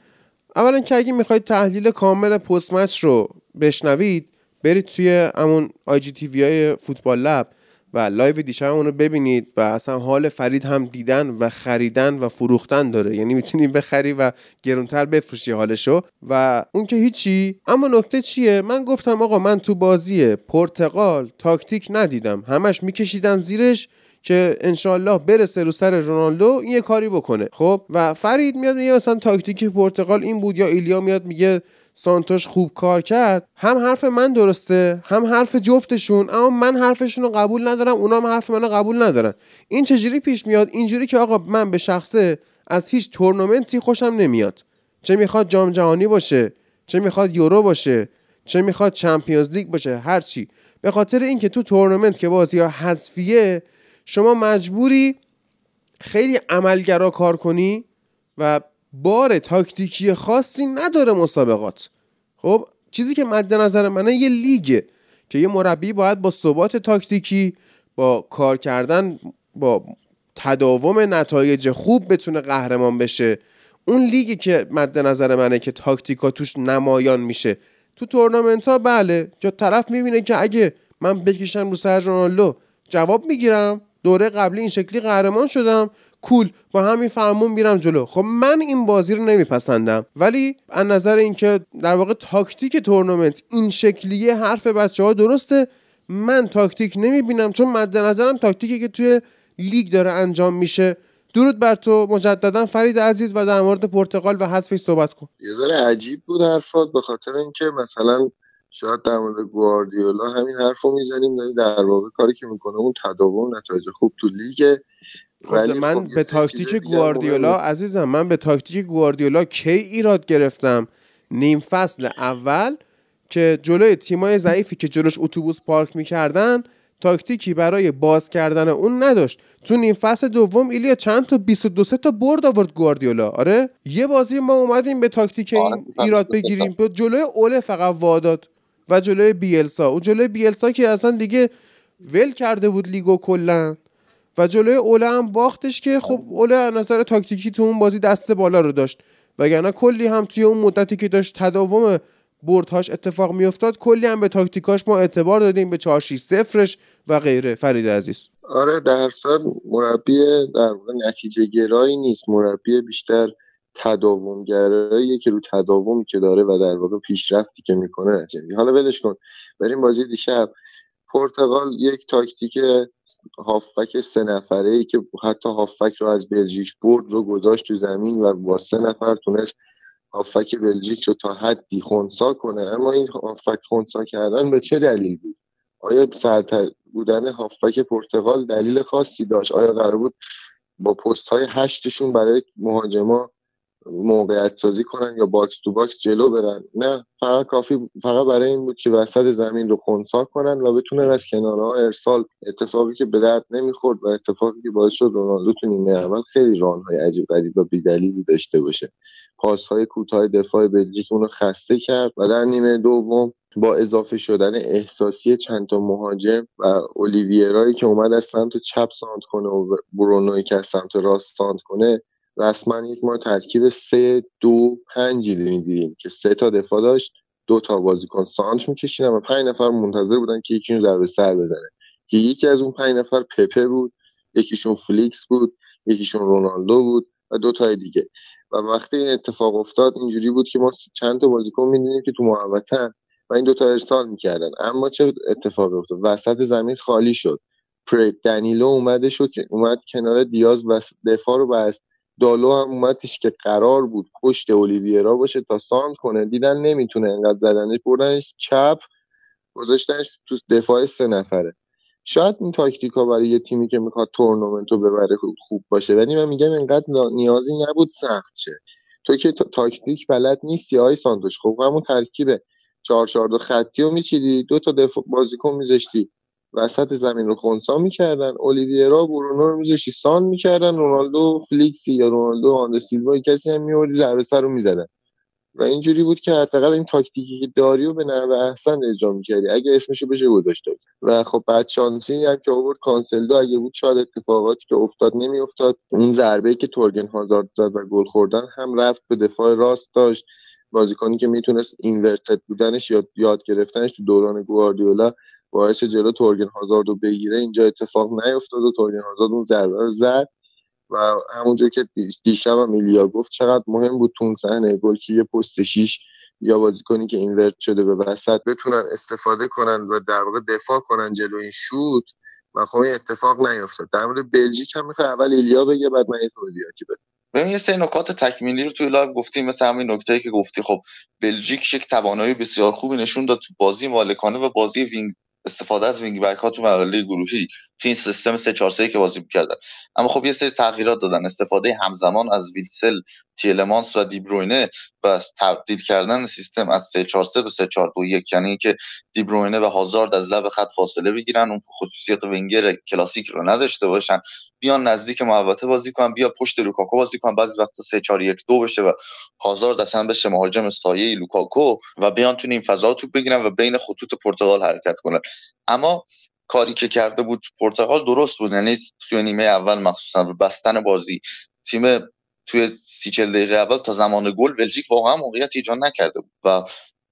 A: اولا که اگه می‌خواید تحلیل کامل post match رو بشنوید برید توی همون IGTV های Football Lab. و live دیشب اون رو ببینید و اصلا حال فرید هم دیدن و خریدن و فروختن داره. یعنی می‌تونی بخری و گرونتر بفروشی حالشو. و اون که هیچی اما نکته چیه؟ من گفتم آقا من تو بازی پرتغال تاکتیک ندیدم. همش میکشیدن زیرش که انشالله برسه رو سر رونالدو این یه کاری بکنه. خب؟ و فرید میاد میگه مثلا تاکتیک پرتغال این بود یا ایلیا میاد میگه سانتوش خوب کار کرد هم حرف من درسته هم حرف جفتشون اما من حرفشون رو قبول ندارم اونا هم حرف منو قبول ندارن. این چجوری پیش میاد؟ اینجوری که آقا من به شخصه از هیچ تورنمنتی خوشم نمیاد. چه می‌خواد جام جهانی باشه چه می‌خواد یورو باشه چه می‌خواد چمپیونز لیگ باشه هر چی. به خاطر اینکه تو تورنمنت که بازی ها حذفیه شما مجبوری خیلی عملگرا کار کنی و بار تاکتیکی خاصی نداره مسابقات. خب چیزی که مد نظر منه یه لیگه که یه مربی باید با ثبات تاکتیکی با کار کردن با تداوم نتایج خوب بتونه قهرمان بشه. اون لیگی که مد نظر منه که تاکتیکا توش نمایان میشه. تو تورنمنت ها بله یا طرف می‌بینه که اگه من بکشم رو سر رونالدو جواب می‌گیرم. دوره قبلی این شکلی قهرمان شدم. کول با همین فرمون میرم جلو. خب من این بازی رو نمیپسندم. ولی از نظر اینکه در واقع تاکتیک تورنمنت این شکلیه حرف بچه ها درسته. من تاکتیک نمی‌بینم چون مد نظرم تاکتیکی که توی لیگ داره انجام میشه. درود بر تو مجددا فرید عزیز و در مورد پرتغال و حذفش صحبت کن.
B: یه ذره عجیب بود حرفات به خاطر اینکه مثلا شاید در مورد گواردیولا همین حرف رو می‌زنیم در واقع کاری که می‌کنه اون تداوم نتایج خوب تو لیگ.
A: ولی من خب به تاکتیک گواردیولا عزیزم من به تاکتیک گواردیولا کی ایراد گرفتم؟ نیم فصل اول که جلوی تیمای ضعیفی که جلوش اتوبوس پارک می‌کردن تاکتیکی برای باز کردن اون نداشت. تو نیم فصل دوم ایلیا چند تا 22 تا برد آورد گواردیولا. آره؟ یه بازی ما اومدیم به تاکتیک این آره، ایراد بگیریم. به جلوی اوله فقط واداد و جلوی بیلسا. و جلوی بیلسا که اصلا دیگه ول کرده بود لیگو کلا. و جلوی اوله هم باختش که خب اوله از نظر تاکتیکی تو اون بازی دست بالا رو داشت. وگرنه کلی هم توی اون مدتی که داشت تداوم بردهاش اتفاق میافتاد کلی هم به تاکتیکاش ما اعتبار دادیم به 4 6 0 و غیره. فرید عزیز.
B: آره در مربی در واقع نتیجه گرایی نیست. مربی بیشتر تداوم گراییه که رو تداومی که داره و در واقع پیشرفتی که می‌کنه نتیجه حالا ولش کن. بریم بازی دیشب. پرتغال یک تاکتیک هافبک سه نفره ای که حتی هافبک رو از بلژیک برد رو گذاشت تو زمین و با سه نفر تونست هافبک بلژیک رو تا حدی خونسا کنه. اما این هافک خونسا کردن به چه دلیل بود؟ آیا سرتر بودن هافبک پرتغال دلیل خاصی داشت؟ آیا قرار بود با پست های هشتشون برای مهاجما موقعیت سازی کنن یا box to box جلو برن. نه فقط کافی فقط برای این بود که وسط زمین رو خونسا کنن و بتونن از کنارها ارسال اتفاقی که به درد نمی‌خورد و اتفاقی که باعث شد رونالدو تو نیمه اول خیلی run های عجیب غریب و بیدلیلی داشته باشه. پاسهای کوتاه دفاع بلژیک اونو خسته کرد و در نیمه دوم با اضافه شدن احساسی چند تا مهاجم و اولیویرایی که اومد از سمت چپ سانتر کنه و برونویی که از سمت راست سانتر کنه رسما یک ما ترکیب سه دو پنجی دیدیم که سه تا دفاع داشت دو تا بازیکن سانتر میکشیدن و پنج نفر منتظر بودن که یکیشون ضربه سر بزنه. که یکی از اون پنج نفر پپه بود یکیشون فلیکس بود یکیشون رونالدو بود و دو تای دیگه. و وقتی این اتفاق افتاد اینجوری بود که ما چند تا بازیکن می‌دونیم که تو محوطن و این دوتا ارسال می‌کردن. اما چه اتفاقی افتاد؟ وسط زمین خالی شد. پریپ دنیلو اومده شد که اومد کنار دیاز و دفاع رو بست. دالو هم اومدش که قرار بود پشت اولیویرا باشه تا ساند کنه. دیدن نمی‌تونه انقدر زدنش بردنش چپ گذاشتنش تو دفاع سه نفره. شاید این تاکتیک ها برای یه تیمی که می‌خواد تورنمنت رو ببره خوب باشه. ولی من میگم انقدر نیازی نبود سخت شه. تو که تاکتیک بلد نیستی آی سانتوش خب همون ترکیب چهار چهار دو خطی رو میچیدی دو تا دفاع بازیکن میذاشتی. وسط زمین رو خونسا می‌کردن. اولیویرا برونو رو سانتر می‌کردن. رونالدو فلیکسی یا رونالدو آندره سیلوا کسی هم میوردی ضربه سر رو می‌زدن. و اینجوری بود که حداقل این تاکتیکی که داری و به نحو احسن اجرا می‌کردی اگه اسمشو بشه گذاشته و خب بعد شانسی هم که آورد کانسلدو اگه بود شاید اتفاقاتی که افتاد نمیافتاد. اون ضربه که تورگن هازارد زد و گل خوردن هم رفت به دفاع راست داشت. بازیکنی که می‌تونست اینورتد بودنش یاد یاد گرفتنش تو دوران گواردیولا باعث جلو تورگن هازارد رو بگیره اینجا اتفاق نیفتاد و تورگن هازارد اون ضربه رو زد و همونجور که دیشب هم ایلیا گفت چقدر مهم بود تو اون صحنه گل که یه پست شیش یا بازیکنی که اینورت شده به وسط بتونن استفاده کنن و در واقع دفاع کنن جلو این شوت و خب این اتفاق نیفتاد. در مورد بلژیک هم می‌خواد اول ایلیا بگه بعد من یه توضیحاتی
C: ببین یه سری نکات تکمیلی رو توی live گفتیم مثل همین نکته که گفتی. خب بلژیک یک توانایی بسیار خوبی نشون داد تو بازی مالکانه و بازی wing استفاده از wing back ها تو مرحله گروهی تو این سیستم 3 4 3 که بازی می‌کردن. اما خب یه سری تغییرات دادن. استفاده همزمان از ویتسل تیلمانس و دیبروینه و تبدیل کردن سیستم از 3 4 3 به 3 4 2 1 یعنی که دیبروینه و هازارد از لب خط فاصله بگیرن اون خصوصیت وینگر کلاسیک رو نداشته باشن. بیان نزدیک محوطه بازی کنن بیا پشت لوکاکو بازی کنن بعضی وقتا 3 4 1 2 بشه و هازارد اصلا بشه مهاجم سایه لوکاکو و بیان تو این فضا توپ بگیرن و بین خطوط پرتغال حرکت کنن. اما کاری که کرده بود پرتغال درست بود یعنی توی نیمه اول مخصوصا بستن بازی تیم توی سی چل دقیقه اول تا زمان گل بلژیک واقعا موقعیت ایجاد نکرده بود و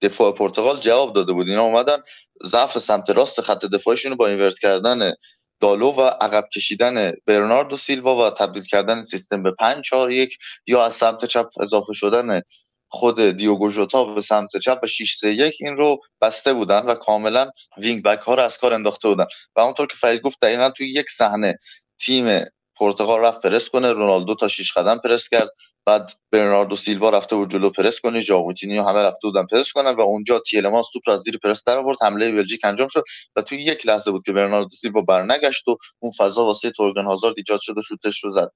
C: دفاع پرتغال جواب داده بود. اینا اومدن ضعف سمت راست خط دفاعشون با اینورت کردن دالو و عقب کشیدن برناردو سیلوا و تبدیل کردن سیستم به 5 4 1 یا از سمت چپ اضافه شدن خود دیوگو ژوتا به سمت چپ به 6 3 1 این رو بسته بودن و کاملا wing back ها رو از کار انداخته بودن. و اونطور که فرید گفت دقیقا توی یک صحنه تیم پرتغال رفت پرس کنه رونالدو تا 6 قدم پرس کرد. بعد برناردو سیلوا رفته بود جلو پرس کنه ژاو موتینیو همه رفته بودن پرس کنن و اونجا تیلمانس توپ را از زیر پرس در آورد. حمله بلژیک انجام شد و توی یک لحظه بود که برناردو سیلوا برنگشت و اون فضا واسه تورگن هازارد ایجاد شد و شوتش رو زد.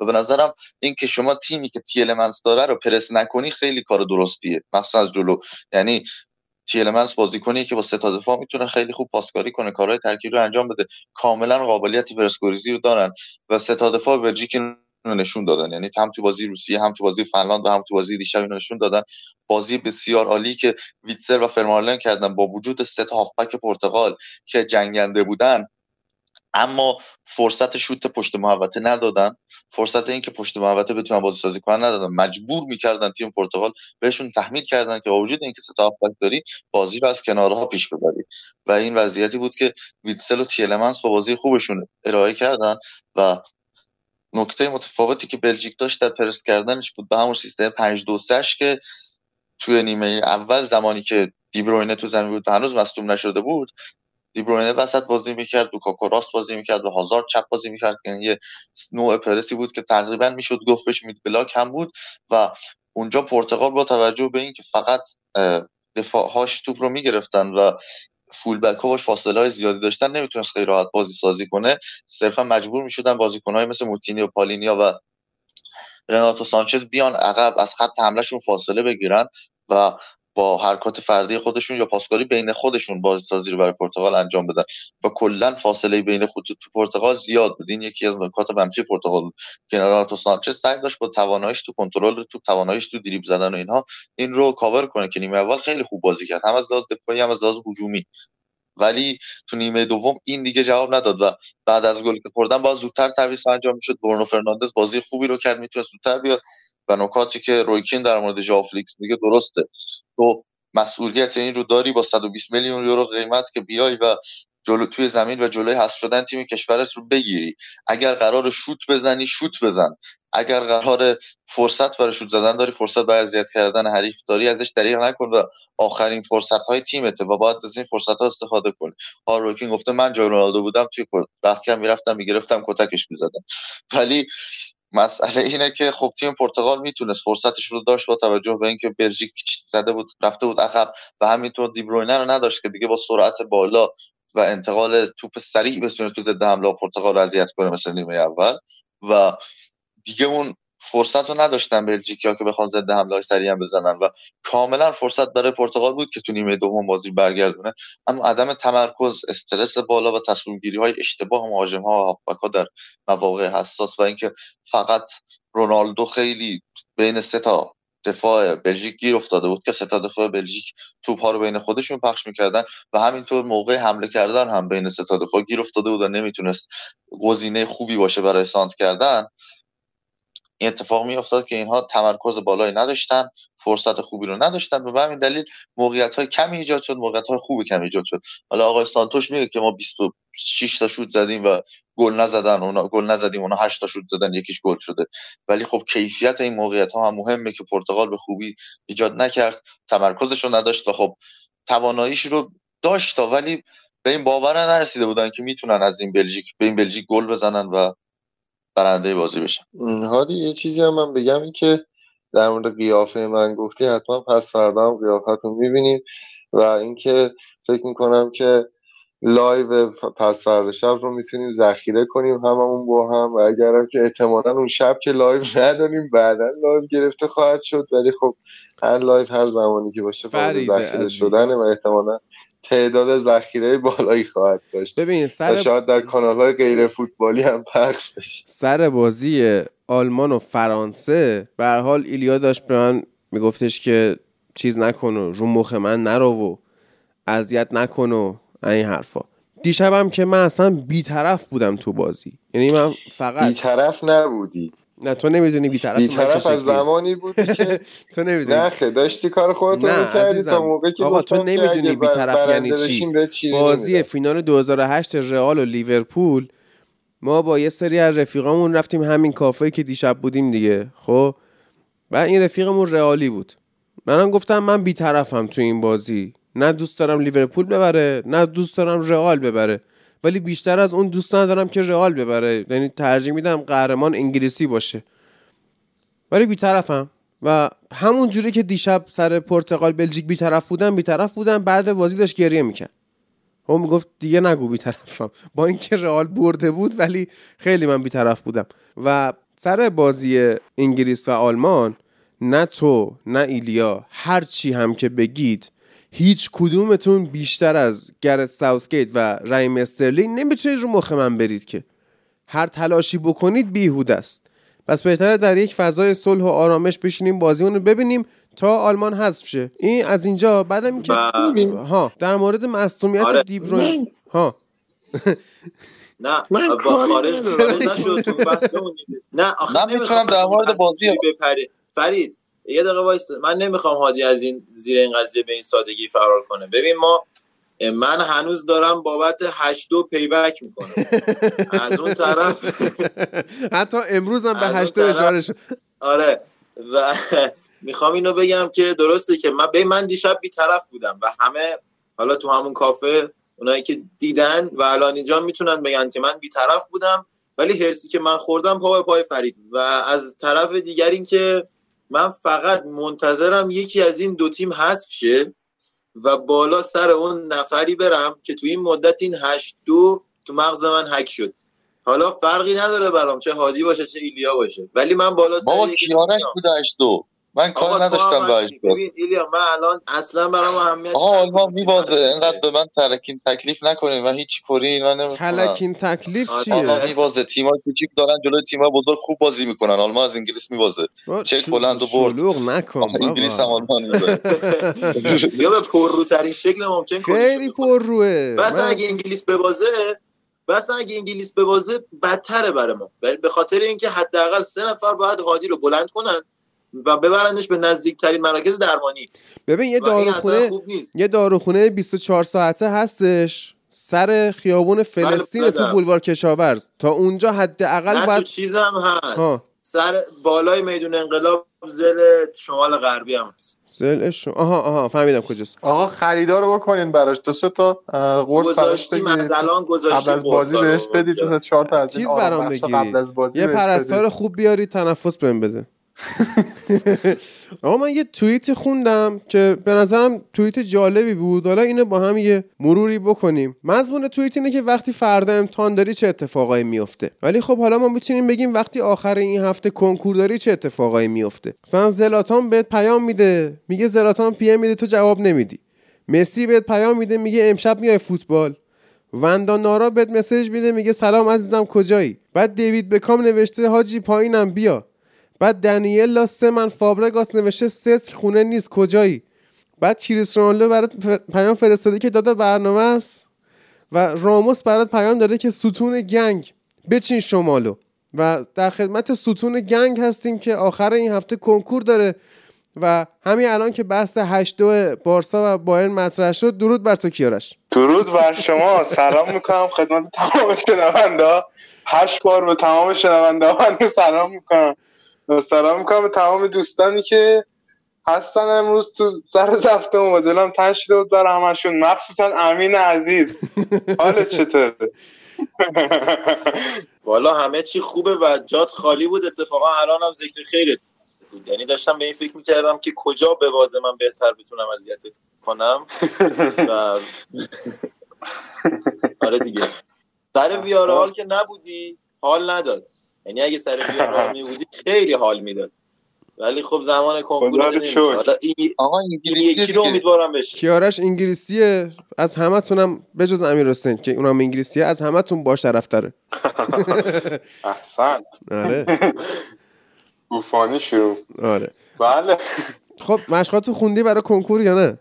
C: و به نظرم این که شما تیمی که تیلمنس داره رو پرس نکنی خیلی کار درستیه مخصوصا از جلو. یعنی تیلمنس بازیکنی که با سه تا دفاع می‌تونه خیلی خوب پاسکاری کنه کارهای ترکیبی رو انجام بده. کاملا قابلیت پرسکوریزی رو دارن و سه تا دفاع بلژیک نشون دادن. یعنی هم تو بازی روسیه هم تو بازی فنلاند و هم تو بازی دیشب اینو نشون دادن. بازی بسیار عالی که ویتسر و فرمارلن کردن. با وجود سه تا هافبک پرتغال که جنگنده بودن اما فرصت شوت پشت محوطه ندادن. فرصت اینکه پشت محوطه بتونن بازی سازی کنن ندادن. مجبور می‌کردن تیم پرتغال بهشون تحمیل کردن که با وجود اینکه ستا داری بازی رو از کنارها پیش ببری. و این وضعیتی بود که ویتسل و تیلمنس با بازی خوبشون ارائه کردن و نکته متفاوتی که بلژیک داشت در پرس کردنش بود. به همون سیستم 5 2 که توی نیمه اول زمانی که دیبروینه تو زمین بود هنوز مصدوم نشده بود دیبروینه وسط بازی می‌کرد لوکاکو راست بازی می‌کرد و هازارد چپ بازی می‌کرد. یعنی یه نوع پرسی بود که تقریبا می‌شد گفت بهش mid block هم بود و اونجا پرتغال با توجه به اینکه فقط دفاعهاش توپ رو می‌گرفتن و فول بک هاش فاصله های زیادی داشتن نمی‌تونست خیلی راحت بازی سازی کنه. صرفا مجبور می‌شدن بازیکنهای مثل موتینی و پالینیا و رناتو سانچز بیان عقب از خط حملهشون فاصله بگیرن و با حرکات فردی خودشون یا پاسکاری بین خودشون بازسازی رو برای پرتغال انجام بدن. و کلا فاصله بین خود تو پرتغال زیاد بود. این یکی از نکات منفی پرتغال بود. که رناتو سانچز سعی داشت با تواناییش تو کنترل تو تواناییش تو دریبل زدن و اینها این رو کاور کنه که نیمه اول خیلی خوب بازی کرد. هم از لحاظ دفاعی هم از لحاظ هجومی. ولی تو نیمه دوم این دیگه جواب نداد و بعد از گل که خوردن باز زودتر تعویض انجام می‌شد. برونو فرناندز بازی خوبی رو کرد می‌تونه زودتر بیاد و نکاتی که روی کین در مورد ژاو فلیکس میگه درسته. تو مسئولیت این رو داری با 120 میلیون یورو قیمت که بیای و جلو توی زمین و جلوی حذف شدن تیم کشورت رو بگیری. اگر قرار شوت بزنی شوت بزن. اگر قرار فرصت برای شوت زدن داری فرصت برای اذیت کردن حریف داری ازش دریغ نکن و آخرین فرصت های تیمته و باید از این فرصت ها استفاده کنی. هاروکین گفته من جای رونالدو بودم توی رختکم می‌رفتم می‌گرفتم کتکش می‌زدم. ولی مسئله اینه که خب تیم پرتغال می‌تونست فرصتش رو داشت با توجه به اینکه بلژیک زده بود رفته بود عقب و همینطور دیبروینه رو نداشت که دیگه با سرعت بالا و انتقال توپ سریع بتونه تو ضد حمله پرتغال اذیت کنه مثل نیمه اول. و دیگه اون فرصت رو نداشتن بلژیکیا که بخوان ضد حمله های سریع هم بزنن و کاملا فرصت برای پرتغال بود که تو نیمه دوم بازی برگردونه. اما عدم تمرکز استرس بالا و تصمیم گیری های اشتباه مهاجم ها و در مواقع حساس و اینکه فقط رونالدو خیلی بین سه تا دفاع بلژیک گیر افتاده بود که سه تا دفاع بلژیک توپ ها رو بین خودشون پخش می‌کردن و همینطور موقع حمله کردن هم بین سه تا دفاع گیر افتاده بود و نمی‌تونست گزینه خوبی باشه برای سانت کردن. این اتفاق می افتاد که اینها تمرکز بالایی نداشتن فرصت خوبی رو نداشتن. به همین دلیل موقعیت های کمی ایجاد شد موقعیت های خوبی کمی ایجاد شد. حالا آقای سانتوش میگه که ما 26 تا شوت زدیم و گل نزدن اونا گل نزدیم اونا 8 تا شوت زدن یکیش گل شده. ولی خب کیفیت این موقعیت ها هم مهمه که پرتغال به خوبی ایجاد نکرد تمرکزش رو نداشت و خب تواناییش رو داشت ولی به این باور نرسیده بودن که می‌تونن از این بلژیک به این بلژیک گل بزنن و برنده بازی بشن
B: هادی یه چیزی هم من بگم این که در مورد قیافه من گفتی حتما پس فردا هم قیافتون می‌بینیم و اینکه فکر می‌کنم که live پس فردا شب رو می‌تونیم ذخیره کنیم هممون با هم و اگرم که احتمالا اون شب که live نداریم بعدا live گرفته خواهد شد. ولی خب هر live هر زمانی که باشه ذخیره شدنیه و احتمالا تعداد ذخیره بالایی خواهد داشت.
A: ببین سر
B: شاید در کانال های غیر فوتبالی هم پخش بشه.
A: سر بازی آلمان و فرانسه به حال ایلیا داشت به من میگفتش که چیز نکن و رو مخ من نرو و اذیت نکن و این حرفا. دیشبم که من اصلا بیطرف بودم تو بازی. یعنی من فقط
B: بیطرف نبودی.
A: نه تو نمی‌دونی بیطرف
B: بیطرف از زمانی بودی که
A: تو نمی‌دونی.
B: نه داشتی کار خودت رو می‌کردی؟ تا موقع که
A: آقا تو نمی‌دونی بیطرف یعنی چی. بازی فینال 2008 رئال و لیورپول ما با یه سری از رفیقامون رفتیم همین کافه که دیشب بودیم دیگه خب؟ و این رفیقمون رئالی بود. منم گفتم من بیطرفم تو این بازی. نه دوست دارم لیورپول ببره نه دوست دارم رئال ببره. ولی بیشتر از اون دوست ندارم که رئال ببره. یعنی ترجیح میدم قهرمان انگلیسی باشه. ولی بیطرفم. و همون جوری که دیشب سر پرتغال بلژیک بیطرف بودم بیطرف بودم بعد بازی داشت گریه می‌کرد. اون می‌گفت دیگه نگو بیطرفم. با اینکه رئال برده بود ولی خیلی من بیطرف بودم. و سر بازی انگلیس و آلمان نه تو نه ایلیا هر چی هم که بگید هیچ کدومتون بیشتر از گرت ساوتگیت و رحیم استرلینگ نمی‌تونید رو مخ من برید که. هر تلاشی بکنید بیهوده است. پس بهتره در یک فضای صلح و آرامش بشینیم بازیمون رو ببینیم تا آلمان حذف شه. این از اینجا بعدم اینکه ها در مورد مصونیت آره. دیبروین. ها.
E: نه من خارج نشد تو نه آخه
C: نمی‌تونم در مورد بازی
E: فرید یه دقیقه وایس. من نمی‌خوام هادی از این زیر این قضیه به این سادگی فرار کنه. ببین ما من هنوز دارم بابت هشت دو payback می‌کنم. از اون طرف
A: حتی امروز هم به هشت دو اشاره شد.
E: آره. و می‌خوام اینو بگم که درسته که من به من دیشب بیطرف بودم و همه حالا تو همون کافه اونایی که دیدن و الان اینجا می‌تونن بگن که من بیطرف بودم ولی هرسی که من خوردم پای پای فرید. و از طرف دیگر این که من فقط منتظرم یکی از این دو تیم حذف شه و بالا سر اون نفری برم که تو این مدت این هشت دو تو مغز من حک شد. حالا فرقی نداره برام چه هادی باشه چه ایلیا باشه. ولی من بالا
C: سر بابا کیارش بود هشت دو. من کار نداشتم به
E: ببین ایلیا من الان اصلا برام اهمیت
C: آقا آلمان میبازه. اینقدر به من ترکین تکلیف نکنین. من هیچ کری من نمی‌کنم
A: تلکین تکلیف
E: آره.
C: آلمان
A: چیه
C: میبازه. تیم‌ها کوچیک دارن جلوی تیم‌ها بزرگ خوب بازی می‌کنن. آلمان از انگلیس میبازه.
A: با
C: چک بلند و برد.
A: شلوغ نکن
C: انگلیس هم. آلمان میبازه
E: یا به پرروترین شکل ممکن کنی
A: خیلی
E: شده.
A: پر روه.
E: بس اگه انگلیس ببازه بس اگه انگلیس ببازه بدتره برای ما. به خاطر اینکه حداقل سه نفر باید هادی رو بلند کنن. و ببرندش به نزدیکترین مراکز درمانی.
A: ببین یه داروخونه یه داروخونه 24 ساعته هستش. سر خیابون فلسطین
E: بله،
A: تو
E: بله.
A: بولوار کشاورز. تا اونجا حداقل
E: تو
A: باید
E: چیزم هست.
A: ها.
E: سر بالای میدون انقلاب زل شمال غربی هم هست.
A: زلش آها آها فهمیدم کجاست.
D: آقا خریدار رو بکنین براش. دو سه تا قرص بگیرید
E: از الان
D: قبل از بازی بهش بدید دو. تا چهار تا از
A: چیز برام بگیرید یه پرستار. خوب بیاری تنفس بهم بده. آقا من یه توییتی خوندم که به نظرم توییت جالبی بود. حالا اینو با هم یه مروری بکنیم. مضمون توییت اینه که وقتی فردا امتحان داری چه اتفاقایی میفته؟ ولی خب حالا ما می‌تونیم بگیم وقتی آخر این هفته کنکور داری چه اتفاقایی میفته؟ مثلا زلاتان بهت پیام میده. میگه زلاتان پی میده تو جواب نمیدی. مسی بهت پیام میده میگه امشب میای فوتبال. وندا نارا بهت مسیج میده میگه سلام عزیزم کجایی؟ بعد دیوید بکام نوشته حاجی پایینم بیا. بعد دنیل سه من فابرگاس نوشته سسک خونه نیست کجایی؟ بعد کریس رونالدو برات پیام فرستاده که دادا برنامه است و راموس برات پیام داده که ستون گنگ بچین شمالو. و در خدمت ستون گنگ هستیم که آخر این هفته کنکور داره و همین الان که بحث 8 دو بارسا و بایرن مطرح شد درود بر تو کیارش.
F: درود بر شما. سلام می‌کنم خدمت تمام شنونده هشت بار به تمام شنونده سلام می‌کنم. سلام می‌کنم به تمام دوستانی که هستن امروز تو سر زفته و دلم تنگ شده بود برای همشون. مخصوصا امین عزیز. حالت چطوره؟
E: والا همه چی خوبه و جات خالی بود. اتفاقا الان هم ذکر خیرت بود. یعنی داشتم به این فکر می‌کردم که کجا به بازه من بهتر بتونم اذیتت کنم. و آره دیگه. سر ویارال که نبودی حال نداد. یعنی اگه سر ویارال میبودی خیلی حال می‌داد. ولی خب زمان کنکور. حالا این
C: آقا انگلیسی
E: یکی رو
C: دیگه.
E: امیدوارم بشه.
A: کیارش انگلیسیه. از همتونم بجز امیر حسین که اونم انگلیسیه از همتون باش طرف داره
F: احسن.
A: آره.
F: بوفانی شروع.
A: آره.
F: بله.
A: خب مشقاتو خوندی برای کنکور یا نه؟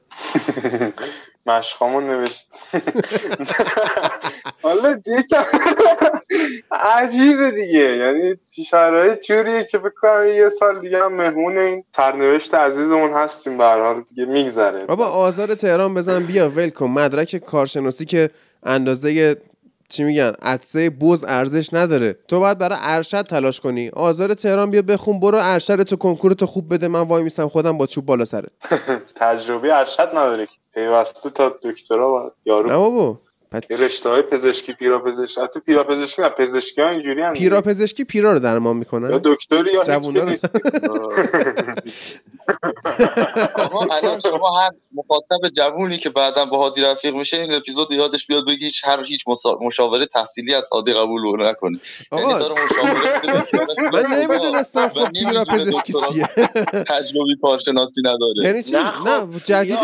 F: مشقامون نوشت. حالا یکم عجیبه دیگه. یعنی شرایط جوریه که فکر کنم یه سال دیگه هم مهمون این سرنوشت عزیزمون هستیم. به حال دیگه میگذره.
A: بابا آزار تهران بزن. بیا ول کن. مدرک کارشناسی که اندازه چی میگن عدسه بز ارزش نداره. تو باید برای ارشد تلاش کنی. آزار تهران بیا بخون. برو ارشد تو کنکور تو خوب بده. من وای میستم خودم با چوب بالا سرت.
F: تجربه ارشد نداره پیوسته تا دکترا یارو.
A: نه بابا.
F: رشته های پزشکی پیرا پزشکی حتی پیرا پزشکی نه پزشکی ها اینجوری هم
A: پیرا پزشکی پیرا رو درمان
F: یا
A: می‌کنه
F: دکتری یا
A: جوونا رو-
F: نیست.
C: آقا الان شما هر مخاطب جوونی که بعدا با هادی رفیق میشه این اپیزود یادش بیاد بگی هیچ هر هیچ مشاوره تحصیلی از هادی قبول نکنه یعنی
A: آقا
C: داره مشاوره
A: من نمی‌دونستم خب پیرا پزشکی چیه.
C: تجربی کارشناسی نداره.
A: یعنی چی؟
E: نه خب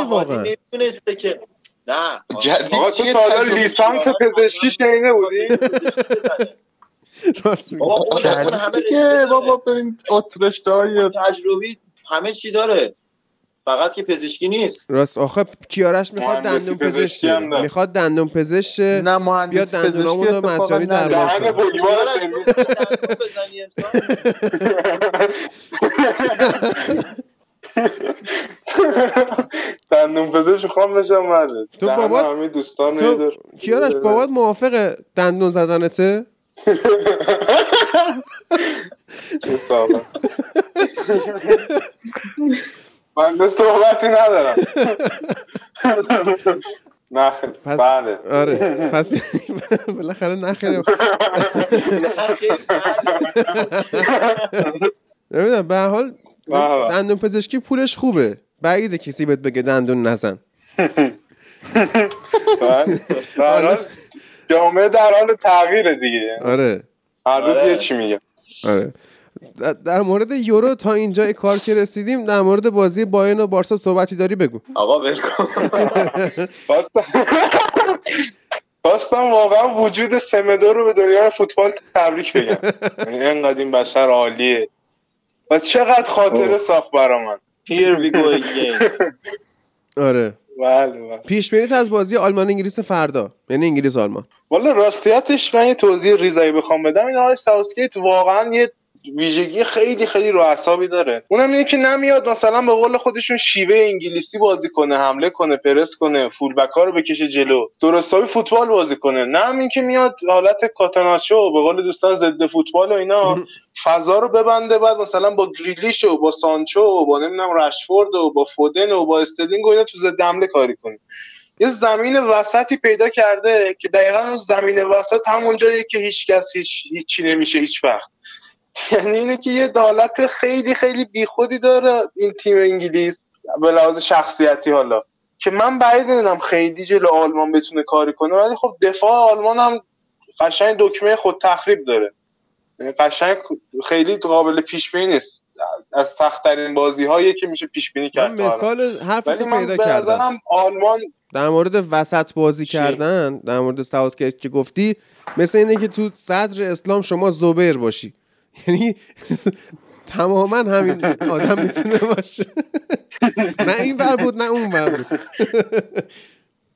E: پوریا،
A: واقعا.
E: نمی‌دونسته که نه
C: جدید
F: آقا تو تا لیسانس پزشکی شنیده بودی.
A: راست میگی.
E: بابا اون اون همه رشته
D: که. بابا های
E: تجربی همه چی داره. فقط که پزشکی نیست.
A: راست. آخه کیارش می‌خواد دندون
F: پزشکی.
A: می‌خواد دندون پزشک.
D: نه مهندس
A: بیا دندونامون رو مجانی
D: نداره.
F: دهن
E: بزنی
F: دندون پزشک می‌خوام بشم مرد
A: تو بابات-
F: همه دوستان
A: تو کیارش بابات موافق دندون زدنته
F: من به صحبتی ندارم نه خیلی.
A: پس
F: بله
A: آره پس بالاخره نخیره
E: نه خیر، نه.
A: نمی‌دونم به هر حال. دندون پزشکی پولش خوبه. بعیده کسی بهت بگه دندون نزن.
F: در حال جامعه در حال تغییره دیگه.
A: آره.
F: هر روز
E: آره.
F: یه چی میگه.
A: آره. در مورد یورو تا اینجا کار که رسیدیم در مورد بازی باین و بارسا صحبتی داری بگو.
E: آقا ول
F: خواستم واقعا وجود سمدو رو به دنیای فوتبال تبریک بگم. یعنی اینقدر این بشر عالیه. و چقدر خاطره ساخت برا من.
E: Here we go again.
A: آره.
F: بله بله.
A: پیش بینیت از بازی آلمان انگلیس فردا. یعنی انگلیس آلمان.
F: والا راستیتش من یه توضیح ریزایی بخوام بدم. این آقای ساوسگیت واقعا یه ویژگی خیلی خیلی رو اعصابی داره. اونم اینه که نمیاد مثلا به قول خودشون شیوه انگلیسی بازی کنه حمله کنه پرس کنه فولبک ها رو بکشه جلو. درستابی فوتبال بازی کنه. نه هم این که میاد حالت کاتاناچو به قول دوستان ضد فوتبال و اینا فضا رو ببنده بعد مثلا با گریلیش و با سانچو و با نمی‌دونم رشفورد و با فودن و با استلینگ و اینا تو ضد حمله کاری کنه. یه زمین وسطی پیدا کرده که دقیقا اون زمین وسط همون جاییه که هیچ کس هیچ هیچی نمیشه هیچ وقت. یعنی اینه که یه دالت خیلی خیلی بیخودی داره این تیم انگلیس به لحاظ شخصیتی حالا. که من بعید می‌دونم خیلی جلو آلمان بتونه کاری کنه ولی خب دفاع آلمان هم قشنگ دکمه خود تخریب داره. یعنی قشنگ خیلی قابل پیش بینی نیست. از سختترین بازی هایی که میشه پیش بینی کرد
A: مثال حرف
F: ولی من
A: پیدا کردم.
F: آلمان
A: در مورد وسط بازی
F: چی؟
A: کردن در مورد ساوت که که گفتی مثل اینه که تو صدر اسلام شما زبیر باشی. یعنی تماما همین آدم می‌تونه باشه. نه این ور بود نه اون ور بود.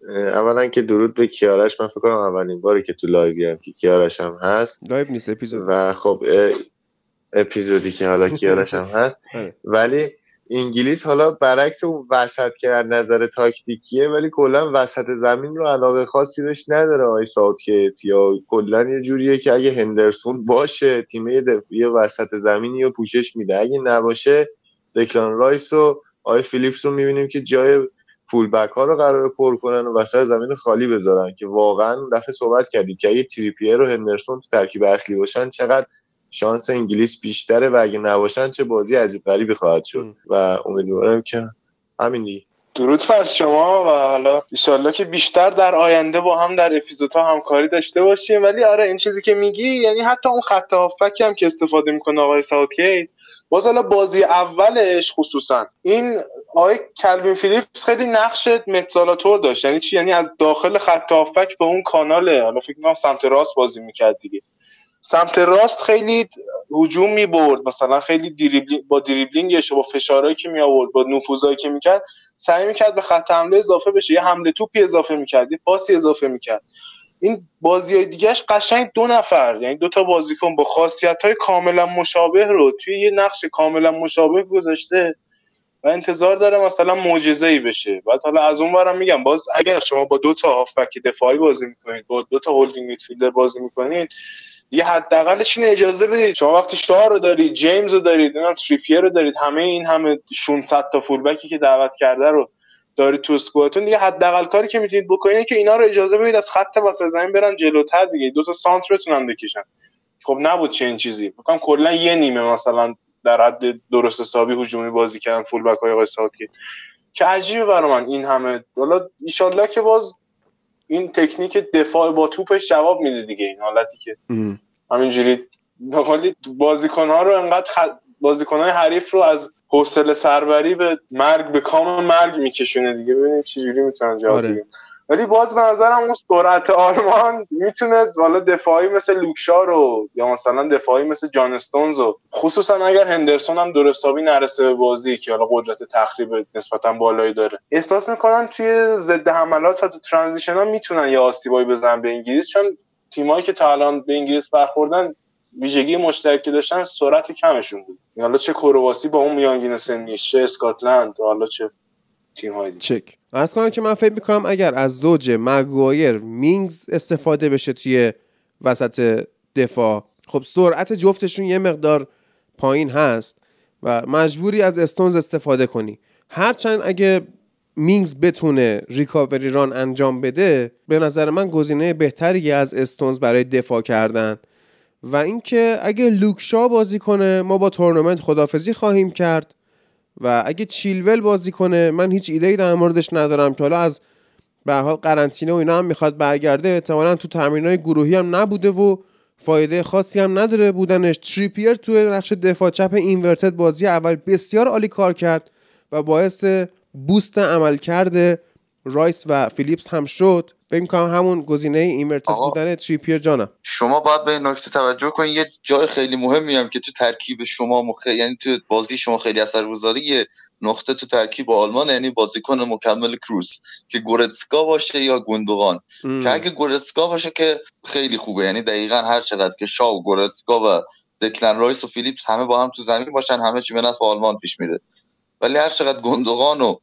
B: اولا که درود به کیارش. من فکر کنم اولین باری که تو live ی هم که کیارش هم هست.
A: live نیست اپیزود.
B: و خب اپیزودی که حالا کیارش هم هست.
A: آره.
B: ولی انگلیس حالا برعکس اون وسط که از نظر تاکتیکیه ولی کلا وسط زمین رو علاقه خاصی بهش نداره آقای ساوتگیت یا کلا یه جوریه که اگه هندرسون باشه تیم یه وسط زمینی رو پوشش میده. اگه نباشه دکلان رایس و آقای فیلیپس رو می‌بینیم که جای فول بک ها رو قرار پر کنن و وسط زمین خالی بذارن. که واقعا دفعه صحبت کردیم که اگه تریپیر و هندرسون تو ترکیب اصلی باشن چقدر شانس انگلیس بیشتره و اگه نباشن چه بازی عجیب غریبی خواهد شد. و امیدوارم که همین دیگه.
F: درود بر شما و حالا ایشالله که بیشتر در آینده با هم در اپیزودها همکاری داشته باشیم. ولی آره این چیزی که میگی یعنی حتی اون خط هافبکی هم که استفاده می‌کنه آقای ساوتگیت باز حالا بازی اولش خصوصا. این آقای کلوین فیلیپس خیلی نقش متزالاتور داشت. یعنی چی؟ یعنی از داخل خط هافبک به اون کانال حالا فکر می‌کنم سمت راست بازی می‌کرد دیگه. سمت راست خیلی هجوم می‌برد مثلا خیلی دریبلینگ با دریبلینگش با فشارهایی که می آورد با نفوذایی که می‌کرد سعی می‌کرد به خط حمله اضافه بشه. یه حمله توپی اضافه می‌کرد یه پاسی اضافه می‌کرد. این بازی های دیگهش قشنگ دو نفر یعنی دو تا بازیکن با خاصیت های کاملا مشابه رو توی یه نقش کاملا مشابه گذاشته و انتظار داره مثلا معجزه ای بشه. بعد حالا از اون میگم باز اگر شما با دو تا هافبک دفاعی بازی می‌کنید با دو تا هولدینگ میدفیلدر بازی می‌کنید یه حداقلش این اجازه بدید. شما وقتی شاه رو دارید جیمز رو دارید نمی‌دونم تریپیر رو دارید همه این همه 600 تا فولبکی که دعوت کرده رو دارید تو اسکوادتون دیگه حداقل کاری که می‌تونید بکنید که اینا رو اجازه بدید از خط وسط زمین برن جلوتر دیگه. دو تا سانتر بتونن بکشن. خب نبود چه این چیزی. میگم کلا یه نیمه مثلا در حد درست حسابی هجومی بازی کردن فولبک های آقای که عجیبه برای من این همه. حالا ایشالله که باز این تکنیک دفاع با توپش جواب میده دیگه این حالتی که. همینجوری به قولی بازیکن‌ها رو انقدر خ... بازیکن‌های حریف رو از حوصله سربری به مرگ به کام مرگ میکشونه دیگه ببینیم چجوری می‌تونن جواب
A: آره.
F: ولی باز به نظرم اون سرعت آلمان می‌تونه حالا دفاعی مثل لوکشا رو یا مثلا دفاعی مثل جان استونز رو خصوصا اگر هندرسون هم درستابی نرسه به بازی که حالا قدرت تخریب نسبتا بالایی داره. احساس می‌کنم توی ضد حملات و تو ترانزیشن ها می‌تونن یه آسیبایی بزنن به انگلیس چون تیمایی که تا الان به انگلیس برخوردن ویژگی مشترکی داشتن سرعت کمشون بود. حالا چه کرواسی با اون میانگین سنیش چه اسکاتلند حالا چه تیم های دیگه.
A: چک. کنم که من فکر می‌کنم اگر از زوج مگوایر مینگز استفاده بشه توی وسط دفاع خب سرعت جفتشون یه مقدار پایین هست و مجبوری از استونز استفاده کنی. هرچند اگه مینگز بتونه ریکاوری ران انجام بده به نظر من گزینه بهتری از استونز برای دفاع کردن. و اینکه اگه لوکشا بازی کنه ما با تورنمنت خدافزی خواهیم کرد. و اگه چیلول بازی کنه من هیچ ایده ای در موردش ندارم که حالا از به حال قرنطینه و اینا هم می‌خواد برگرده احتمالا تو تمرینای گروهی هم نبوده و فایده خاصی هم نداره بودنش. تریپیر توی نقش دفاع چپ inverted بازی اول بسیار عالی کار کرد و باعث boost عملکرد رایس و فیلیپس هم شد. فکر کنم همون گزینه
C: inverted.
A: بودن تریپیر جانم
C: شما باید به نکته توجه کنید یه جای خیلی مهمی هم که تو ترکیب شما مخ... یعنی تو بازی شما خیلی اثرگذاری یه نقطه تو ترکیب آلمان یعنی بازیکن مکمل کروس که گورتسکا باشه یا گوندوغان. که اگه گورتسکا باشه که خیلی خوبه. یعنی دقیقا هر چقدر که شاو گورتسکا و دکلن رایس و فیلیپس همه با هم تو زمین باشن همه چی به نفع آلمان پیش میره ولی هر چقدر گوندوغان و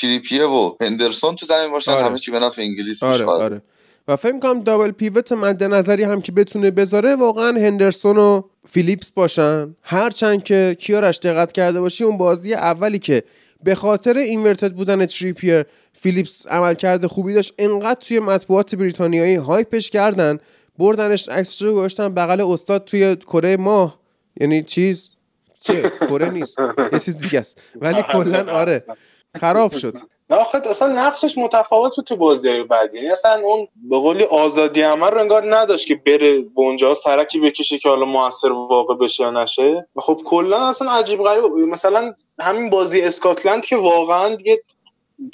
C: تریپیر و هندرسون تو زمین باشن
A: آره.
C: همه چی به نفع انگلیس
A: آره آره. و فکر کنم double pivot مد نظری هم که بتونه بذاره واقعا هندرسون و فیلیپس باشن. هرچند که کیارش دقت کرده باشی اون بازی اولی که به خاطر inverted بودن تریپیر فیلیپس عمل کرده خوبی داشت انقدر توی مطبوعات بریتانیایی هایپش کردن بردنش عکسش رو گذاشتن بغل استاد توی کره ماه. یعنی چیز؟ چه؟ کره نیست. یه چیز دیگه است. ولی کلا آره. خراب شد.
F: نه آخه اصلا نقشش متفاوت بود تو بازی بعد یعنی اصلا اون به قولی آزادی عمل رو انگار نداشت که بره به اونجا سرکی بکشه که حالا موثر واقع بشه یا نشه. خب کلا اصلا عجیب غریب مثلا همین بازی اسکاتلند که واقعا دیگه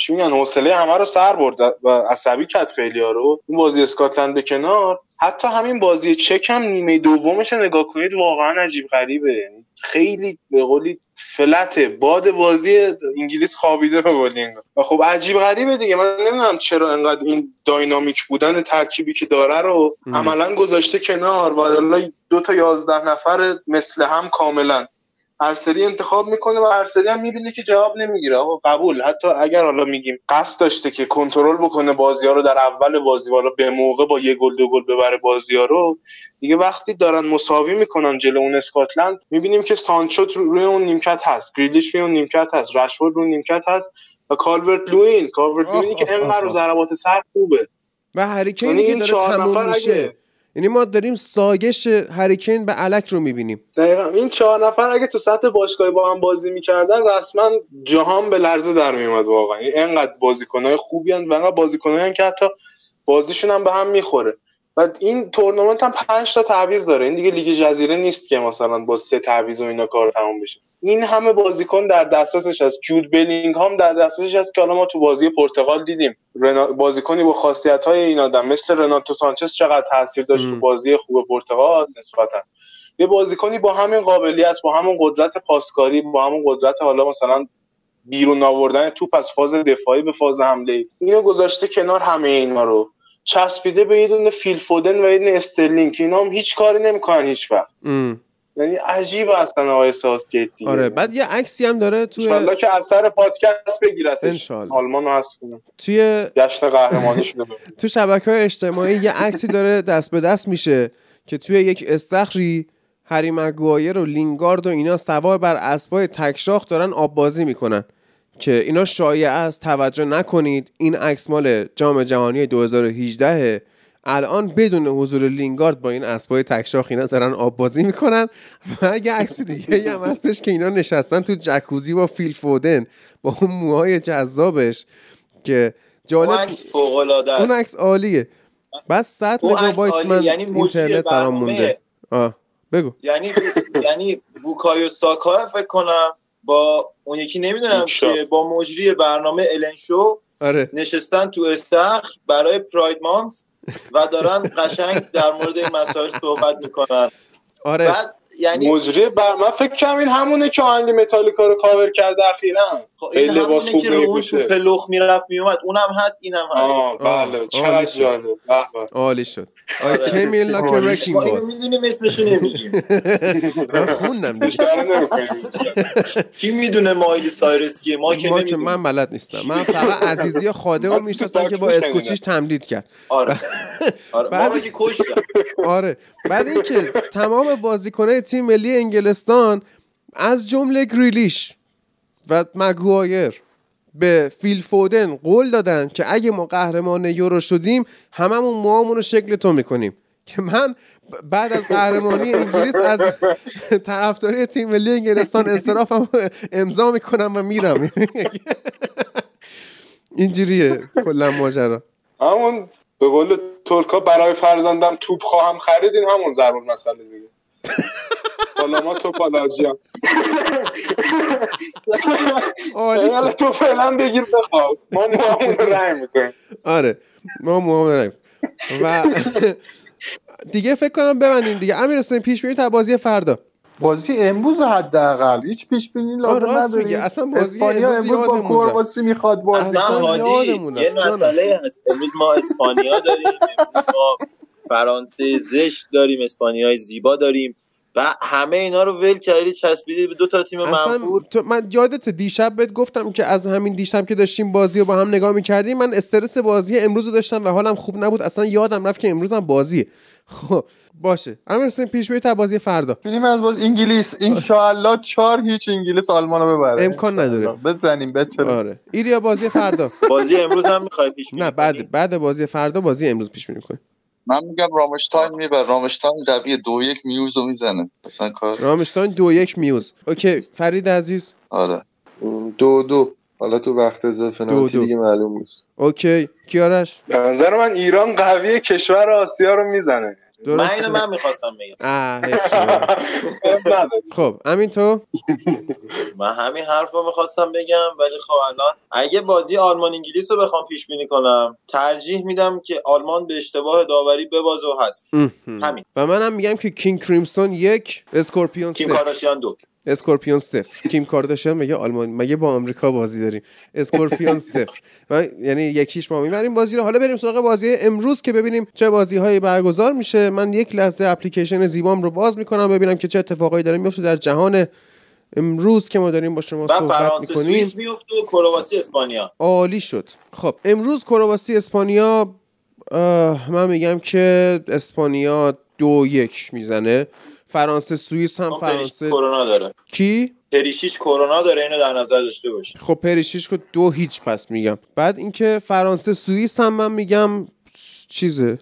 F: چی میگن حوصله همه رو سر برد و عصبی کرد خیلی ها رو. اون بازی اسکاتلند به کنار. حتی همین بازی چک هم نیمه دومش رو نگاه کنید واقعا عجیب غریبه. یعنی خیلی به قولی فلته باد بازی انگلیس خوابیده به قولی انگار. و خب عجیب غریبه دیگه. من نمی‌دونم چرا انقدر این داینامیک بودن ترکیبی که داره رو. عملا گذاشته کنار و دو تا یازده نفر مثل هم کاملا. هر سری انتخاب می‌کنه و هر سری هم می‌بینه که جواب نمی‌گیره. آقا قبول. حتی اگر حالا میگیم قصد داشته که کنترل بکنه بازی ها رو در اول بازی حالا به موقع با یه گل دو گل ببره بازی ها رو دیگه وقتی دارن مساوی می‌کنن جلو اون اسکاتلند می‌بینیم که سانچو رو- روی اون نیمکت هست. گریلیش روی اون نیمکت هست. رشفورد روی نیمکت هست. و کالورت لوین کالورت لوینی که انقدر. ضربات سر خوبه.
A: و هری کینی
F: یعنی
A: که داره تموم میشه. یعنی ما داریم ساگش هری کین به علک رو می‌بینیم.
F: دقیقا. این چهار نفر اگه تو سطح باشگاهی با هم بازی می‌کردن رسما جهان به لرزه در میومد واقعا. این انقدر بازیکنهای خوبی هستن و انقدر بازیکنایی که حتی بازیشون هم به هم می‌خوره. و این تورنمنت هم پنج تا تعویض داره. این دیگه لیگ جزیره نیست که مثلا با سه تعویض و اینا کار تموم بشه. این همه بازیکن در دسترسش هست. جود بلینگهام در دسترسش هست که حالا ما تو بازی پرتغال دیدیم. رنا... بازیکنی با خاصیت های این آدم. مثل رناتو سانچز چقدر تاثیر داشت تو. بازی خوب پرتغال؟ نسبتا. یه بازیکنی با همین قابلیت با همون قدرت پاسکاری با همون قدرت حالا مثلا بیرون آوردن توپ از فاز دفاعی به فاز حمله اینو گذاشته کنار همه اینا رو. چسبیده به یه دونه فیل فودن و یه دونه استرلینگ که اینا هم هیچ کاری نمی‌کنن هیچ وقت. یعنی عجیب اصلا آقای ساوتگیت دیگه
A: آره بعد یه عکسی هم داره توی
F: انشالله که آخر پادکست بگیرتش
A: انشالله.
F: آلمان هست کنه
A: توی
F: جشن قهرمانی شده.
A: تو شبکه های اجتماعی یه عکسی داره دست به دست میشه که توی یک استخری هری مگوایر و لینگارد و اینا سوار بر اسبای تکشاخ دارن آب بازی می‌کنن که اینا شایعه است توجه نکنید. این عکس مال جام جهانی 2018 الان بدون حضور لینگارد با این اسبای تکشاخ اینا دارن آب بازی می‌کنن. و یه عکس دیگه هم هستش که اینا نشستن تو جکوزی با فیل فودن با اون موهای جذابش که
E: اون
A: جالب
E: عکس فوق العاده
A: اون
E: است
A: عکس عالیه. بعد 100
E: اون عکس
A: مگابایت. من
E: یعنی
A: اینترنت برام. مونده. آه بگو.
E: یعنی یعنی بوکایو ساکا فکر کنم. با اون یکی نمی‌دونم. که با مجری برنامه الن شو
A: آره
E: نشستن تو استخر برای پراید مانت و دارن قشنگ در مورد این مسائل صحبت می‌کنن
A: آره
E: بعد یعنی
F: مجری بر من فکر کنم این همونه که آهنگ متالیکا رو کاور کرده اخیرا
E: خب این
F: لباس
E: همونه
F: خوب
E: که رو اون. توپ لخ می‌رفت میومد اونم هست اینم هست
F: آه بله چقدر. جالب به به.
A: عالی شد I
E: آره.
A: came in like a wrecking ball.
E: می‌دونیم اسمشو نمیگیم
A: من خوندم
E: کی می‌دونه مایلی سایرس کیه؟ ما که
A: ما
E: نمی‌دونیم.
A: من بلد نیستم. من فقط عزیزی خادم رو می‌شناسم که با. اسکوچیش تمدید کرد.
E: آره. آره که کشتن
A: آره. بعد اینکه تمام بازیکنهای تیم ملی انگلستان از جمله گریلیش و مگوایر به فیل فودن قول دادن که اگه ما قهرمان یورو شدیم هممون موامون رو شکل تو می‌کنیم. که من بعد از قهرمانی انگلیس از طرفداری تیم ملی انگلستان استرافم امضا می‌کنم و میرم. اینجوریه کلا ماجرا.
F: همون به قول ترکا برای فرزندم توپ خواهم خرید این همون ضرب مسئله دیگه. حالا ما توپالاجی
A: عالی شد.
F: حالا تو فعلا بگیر بخواب ما موامون رنگ می‌کنیم
A: آره. ما موافقم و دیگه فکر کنم ببندیم دیگه. امیر حسین پیش بینی تا بازی فردا.
D: بازی امروز حداقل. هیچ پیش بینی لازم
A: راست میگه. اصلا بازی
D: اسپانیا
A: امروز
D: امروز با. کرواسی می‌خواد بازی
A: اصلا
E: هادی. یه. مسئله هست. امروز ما اسپانیا داریم. امروز ما فرانسه زشت داریم. اسپانیای زیبا داریم. و همه اینا رو ول کردی چسبیدی به دو تا تیم منفور.
A: تو من یادت دیشب بهت گفتم که از همین دیشب که داشتیم بازی رو با هم نگاه می‌کردیم من استرس بازی امروز رو داشتم و حالم خوب نبود. اصلا یادم رفت که امروز هم بازیه. خب باشه. امیر حسین پیش بینی تا بازی فردا.
D: بینیم از باز انگلیس. انشاءالله چهار هیچ انگلیس آلمان رو ببره.
A: امکان نداره.
D: بزنیم بچه
A: آره. ایریا بازی فردا.
E: بازی امروز هم می‌خوای پیش
A: نه؟ بعد بعد بازی فردا بازی امروز پیش کن
C: من میگم رامشتاین می‌بره رامشتاین قویه دو یک میوز رو می‌زنه. اصلا کار
A: رامشتاین دو یک میوز. اوکی فرید عزیز.
C: آره.
B: دو دو. حالا تو وقت اضافه
A: دو.
B: دیگه معلوم نیست.
A: اوکی کیارش؟
F: به نظر من ایران قوی کشور آسیا رو می‌زنه.
E: من
A: درسته
E: اینو من می‌خواستم بگم.
A: خب امین تو
E: من همین حرف رو می‌خواستم بگم ولی خب الان اگه بازی آلمان انگلیس رو بخوام پیش بینی کنم ترجیح میدم که آلمان به اشتباه داوری ببازه و حذف. همین.
A: و منم میگم که کینگ کریمسون یک اسکورپیون
E: کیم
A: صفر
E: کارداشیان دو
A: اسکورپیون صفر. کیم کارداشیان میگه آلمان مگه با آمریکا بازی داریم؟ اسکورپیون صفر. و یعنی یکیش ما می‌بریم بازی رو. حالا بریم سراغ بازی امروز که ببینیم چه بازی هایی برگزار میشه. من یک لحظه اپلیکیشن زیبام رو باز می‌کنم ببینم که چه اتفاقایی داره میفته در جهان امروز که ما داریم با شما صحبت
E: فرانسه
A: می‌کنیم.
E: سوئیس میفته و کرواسی اسپانیا.
A: عالی شد. خب امروز کرواسی اسپانیا من میگم که اسپانیا دو یک می‌زنه. فرانسه سوئیس هم
E: پریشیچ
A: فرانسه.
E: کرونا داره.
A: کی؟
E: پریشیچ کرونا داره اینو در نظر داشته باشی
A: خب پریشیش که دو هیچ پس میگم. بعد اینکه فرانسه سوئیس هم من میگم چیزه.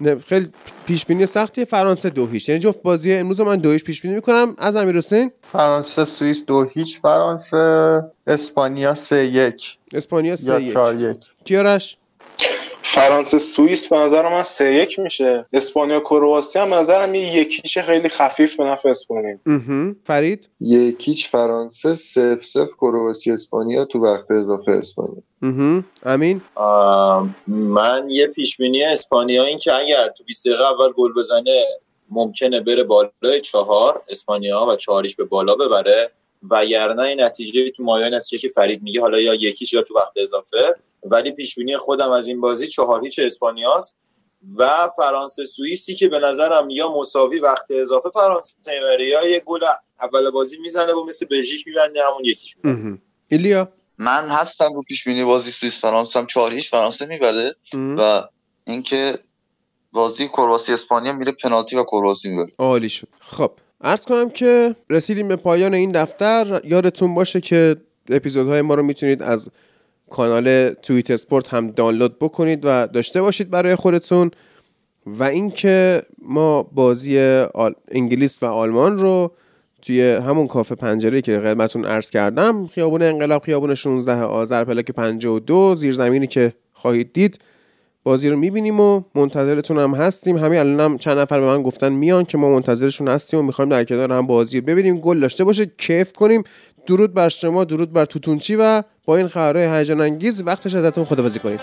A: نه خیلی پیش بینی سختیه فرانسه دو هیچ. یعنی جفت بازی امروز رو من دو هیچ پیش بینی می‌کنم. از امیر حسین
D: فرانسه سوئیس دو هیچ فرانسه اسپانیا سه یک.
A: اسپانیا
D: یا
A: سه یک. کیارش؟
F: فرانسه سوئیس به نظر من سه یک میشه. اسپانیا کرواسی هم به نظرم یه یکیش خیلی خفیف به نفع اسپانیا.
A: فرید؟
B: یکیچ فرانسه صفر صفر کرواسی اسپانیا تو وقت اضافه اسپانیا.
A: امین؟
E: من یه پیش بینی اسپانیا این که اگر تو 20 دقیقه اول گل بزنه ممکنه بره بالای چهار اسپانیا و چهاریش به بالا ببره. وگرنه این نتیجه تو مایه نتیجه که فرید میگه حالا یا یکیش یا تو وقت اضافه. ولی پیش بینی خودم از این بازی چهار هیچ اسپانیاست و فرانسه سوئیسی که به نظرم یا مساوی وقت اضافه فرانسه می‌بره یا یه گل اول بازی می‌زنه و مثل بلژیک میبنده همون یکیش.
A: ایلیا؟
C: من هستم رو پیش بینی بازی سوئیس فرانسه هم 4 هیچ فرانسه می‌بره. و اینکه بازی کرواسی اسپانیا میره پنالتی و کرواسی می‌بره.
A: عالی شد. خب. عرض کنم که رسیدیم به پایان این دفتر یادتون باشه که اپیزودهای ما رو می‌تونید از کانال توییت اسپورت هم دانلود بکنید و داشته باشید برای خودتون و اینکه ما بازی. انگلیس و آلمان رو توی همون کافه پنجره که خدمتتون عرض کردم خیابون انقلاب خیابون 16 آذر پلاک 52 زیرزمینی که خواهید دید بازی رو می‌بینیم و منتظرتون هم هستیم. همین الان هم چند نفر به من گفتن میان که ما منتظرشون هستیم و می‌خوایم در کنار هم بازی رو ببینیم. گل داشته باشه کیف کنیم. درود بر شما درود بر توتونچی و با این خبرهای هیجان انگیز وقتش ازتون خداحافظی کنیم.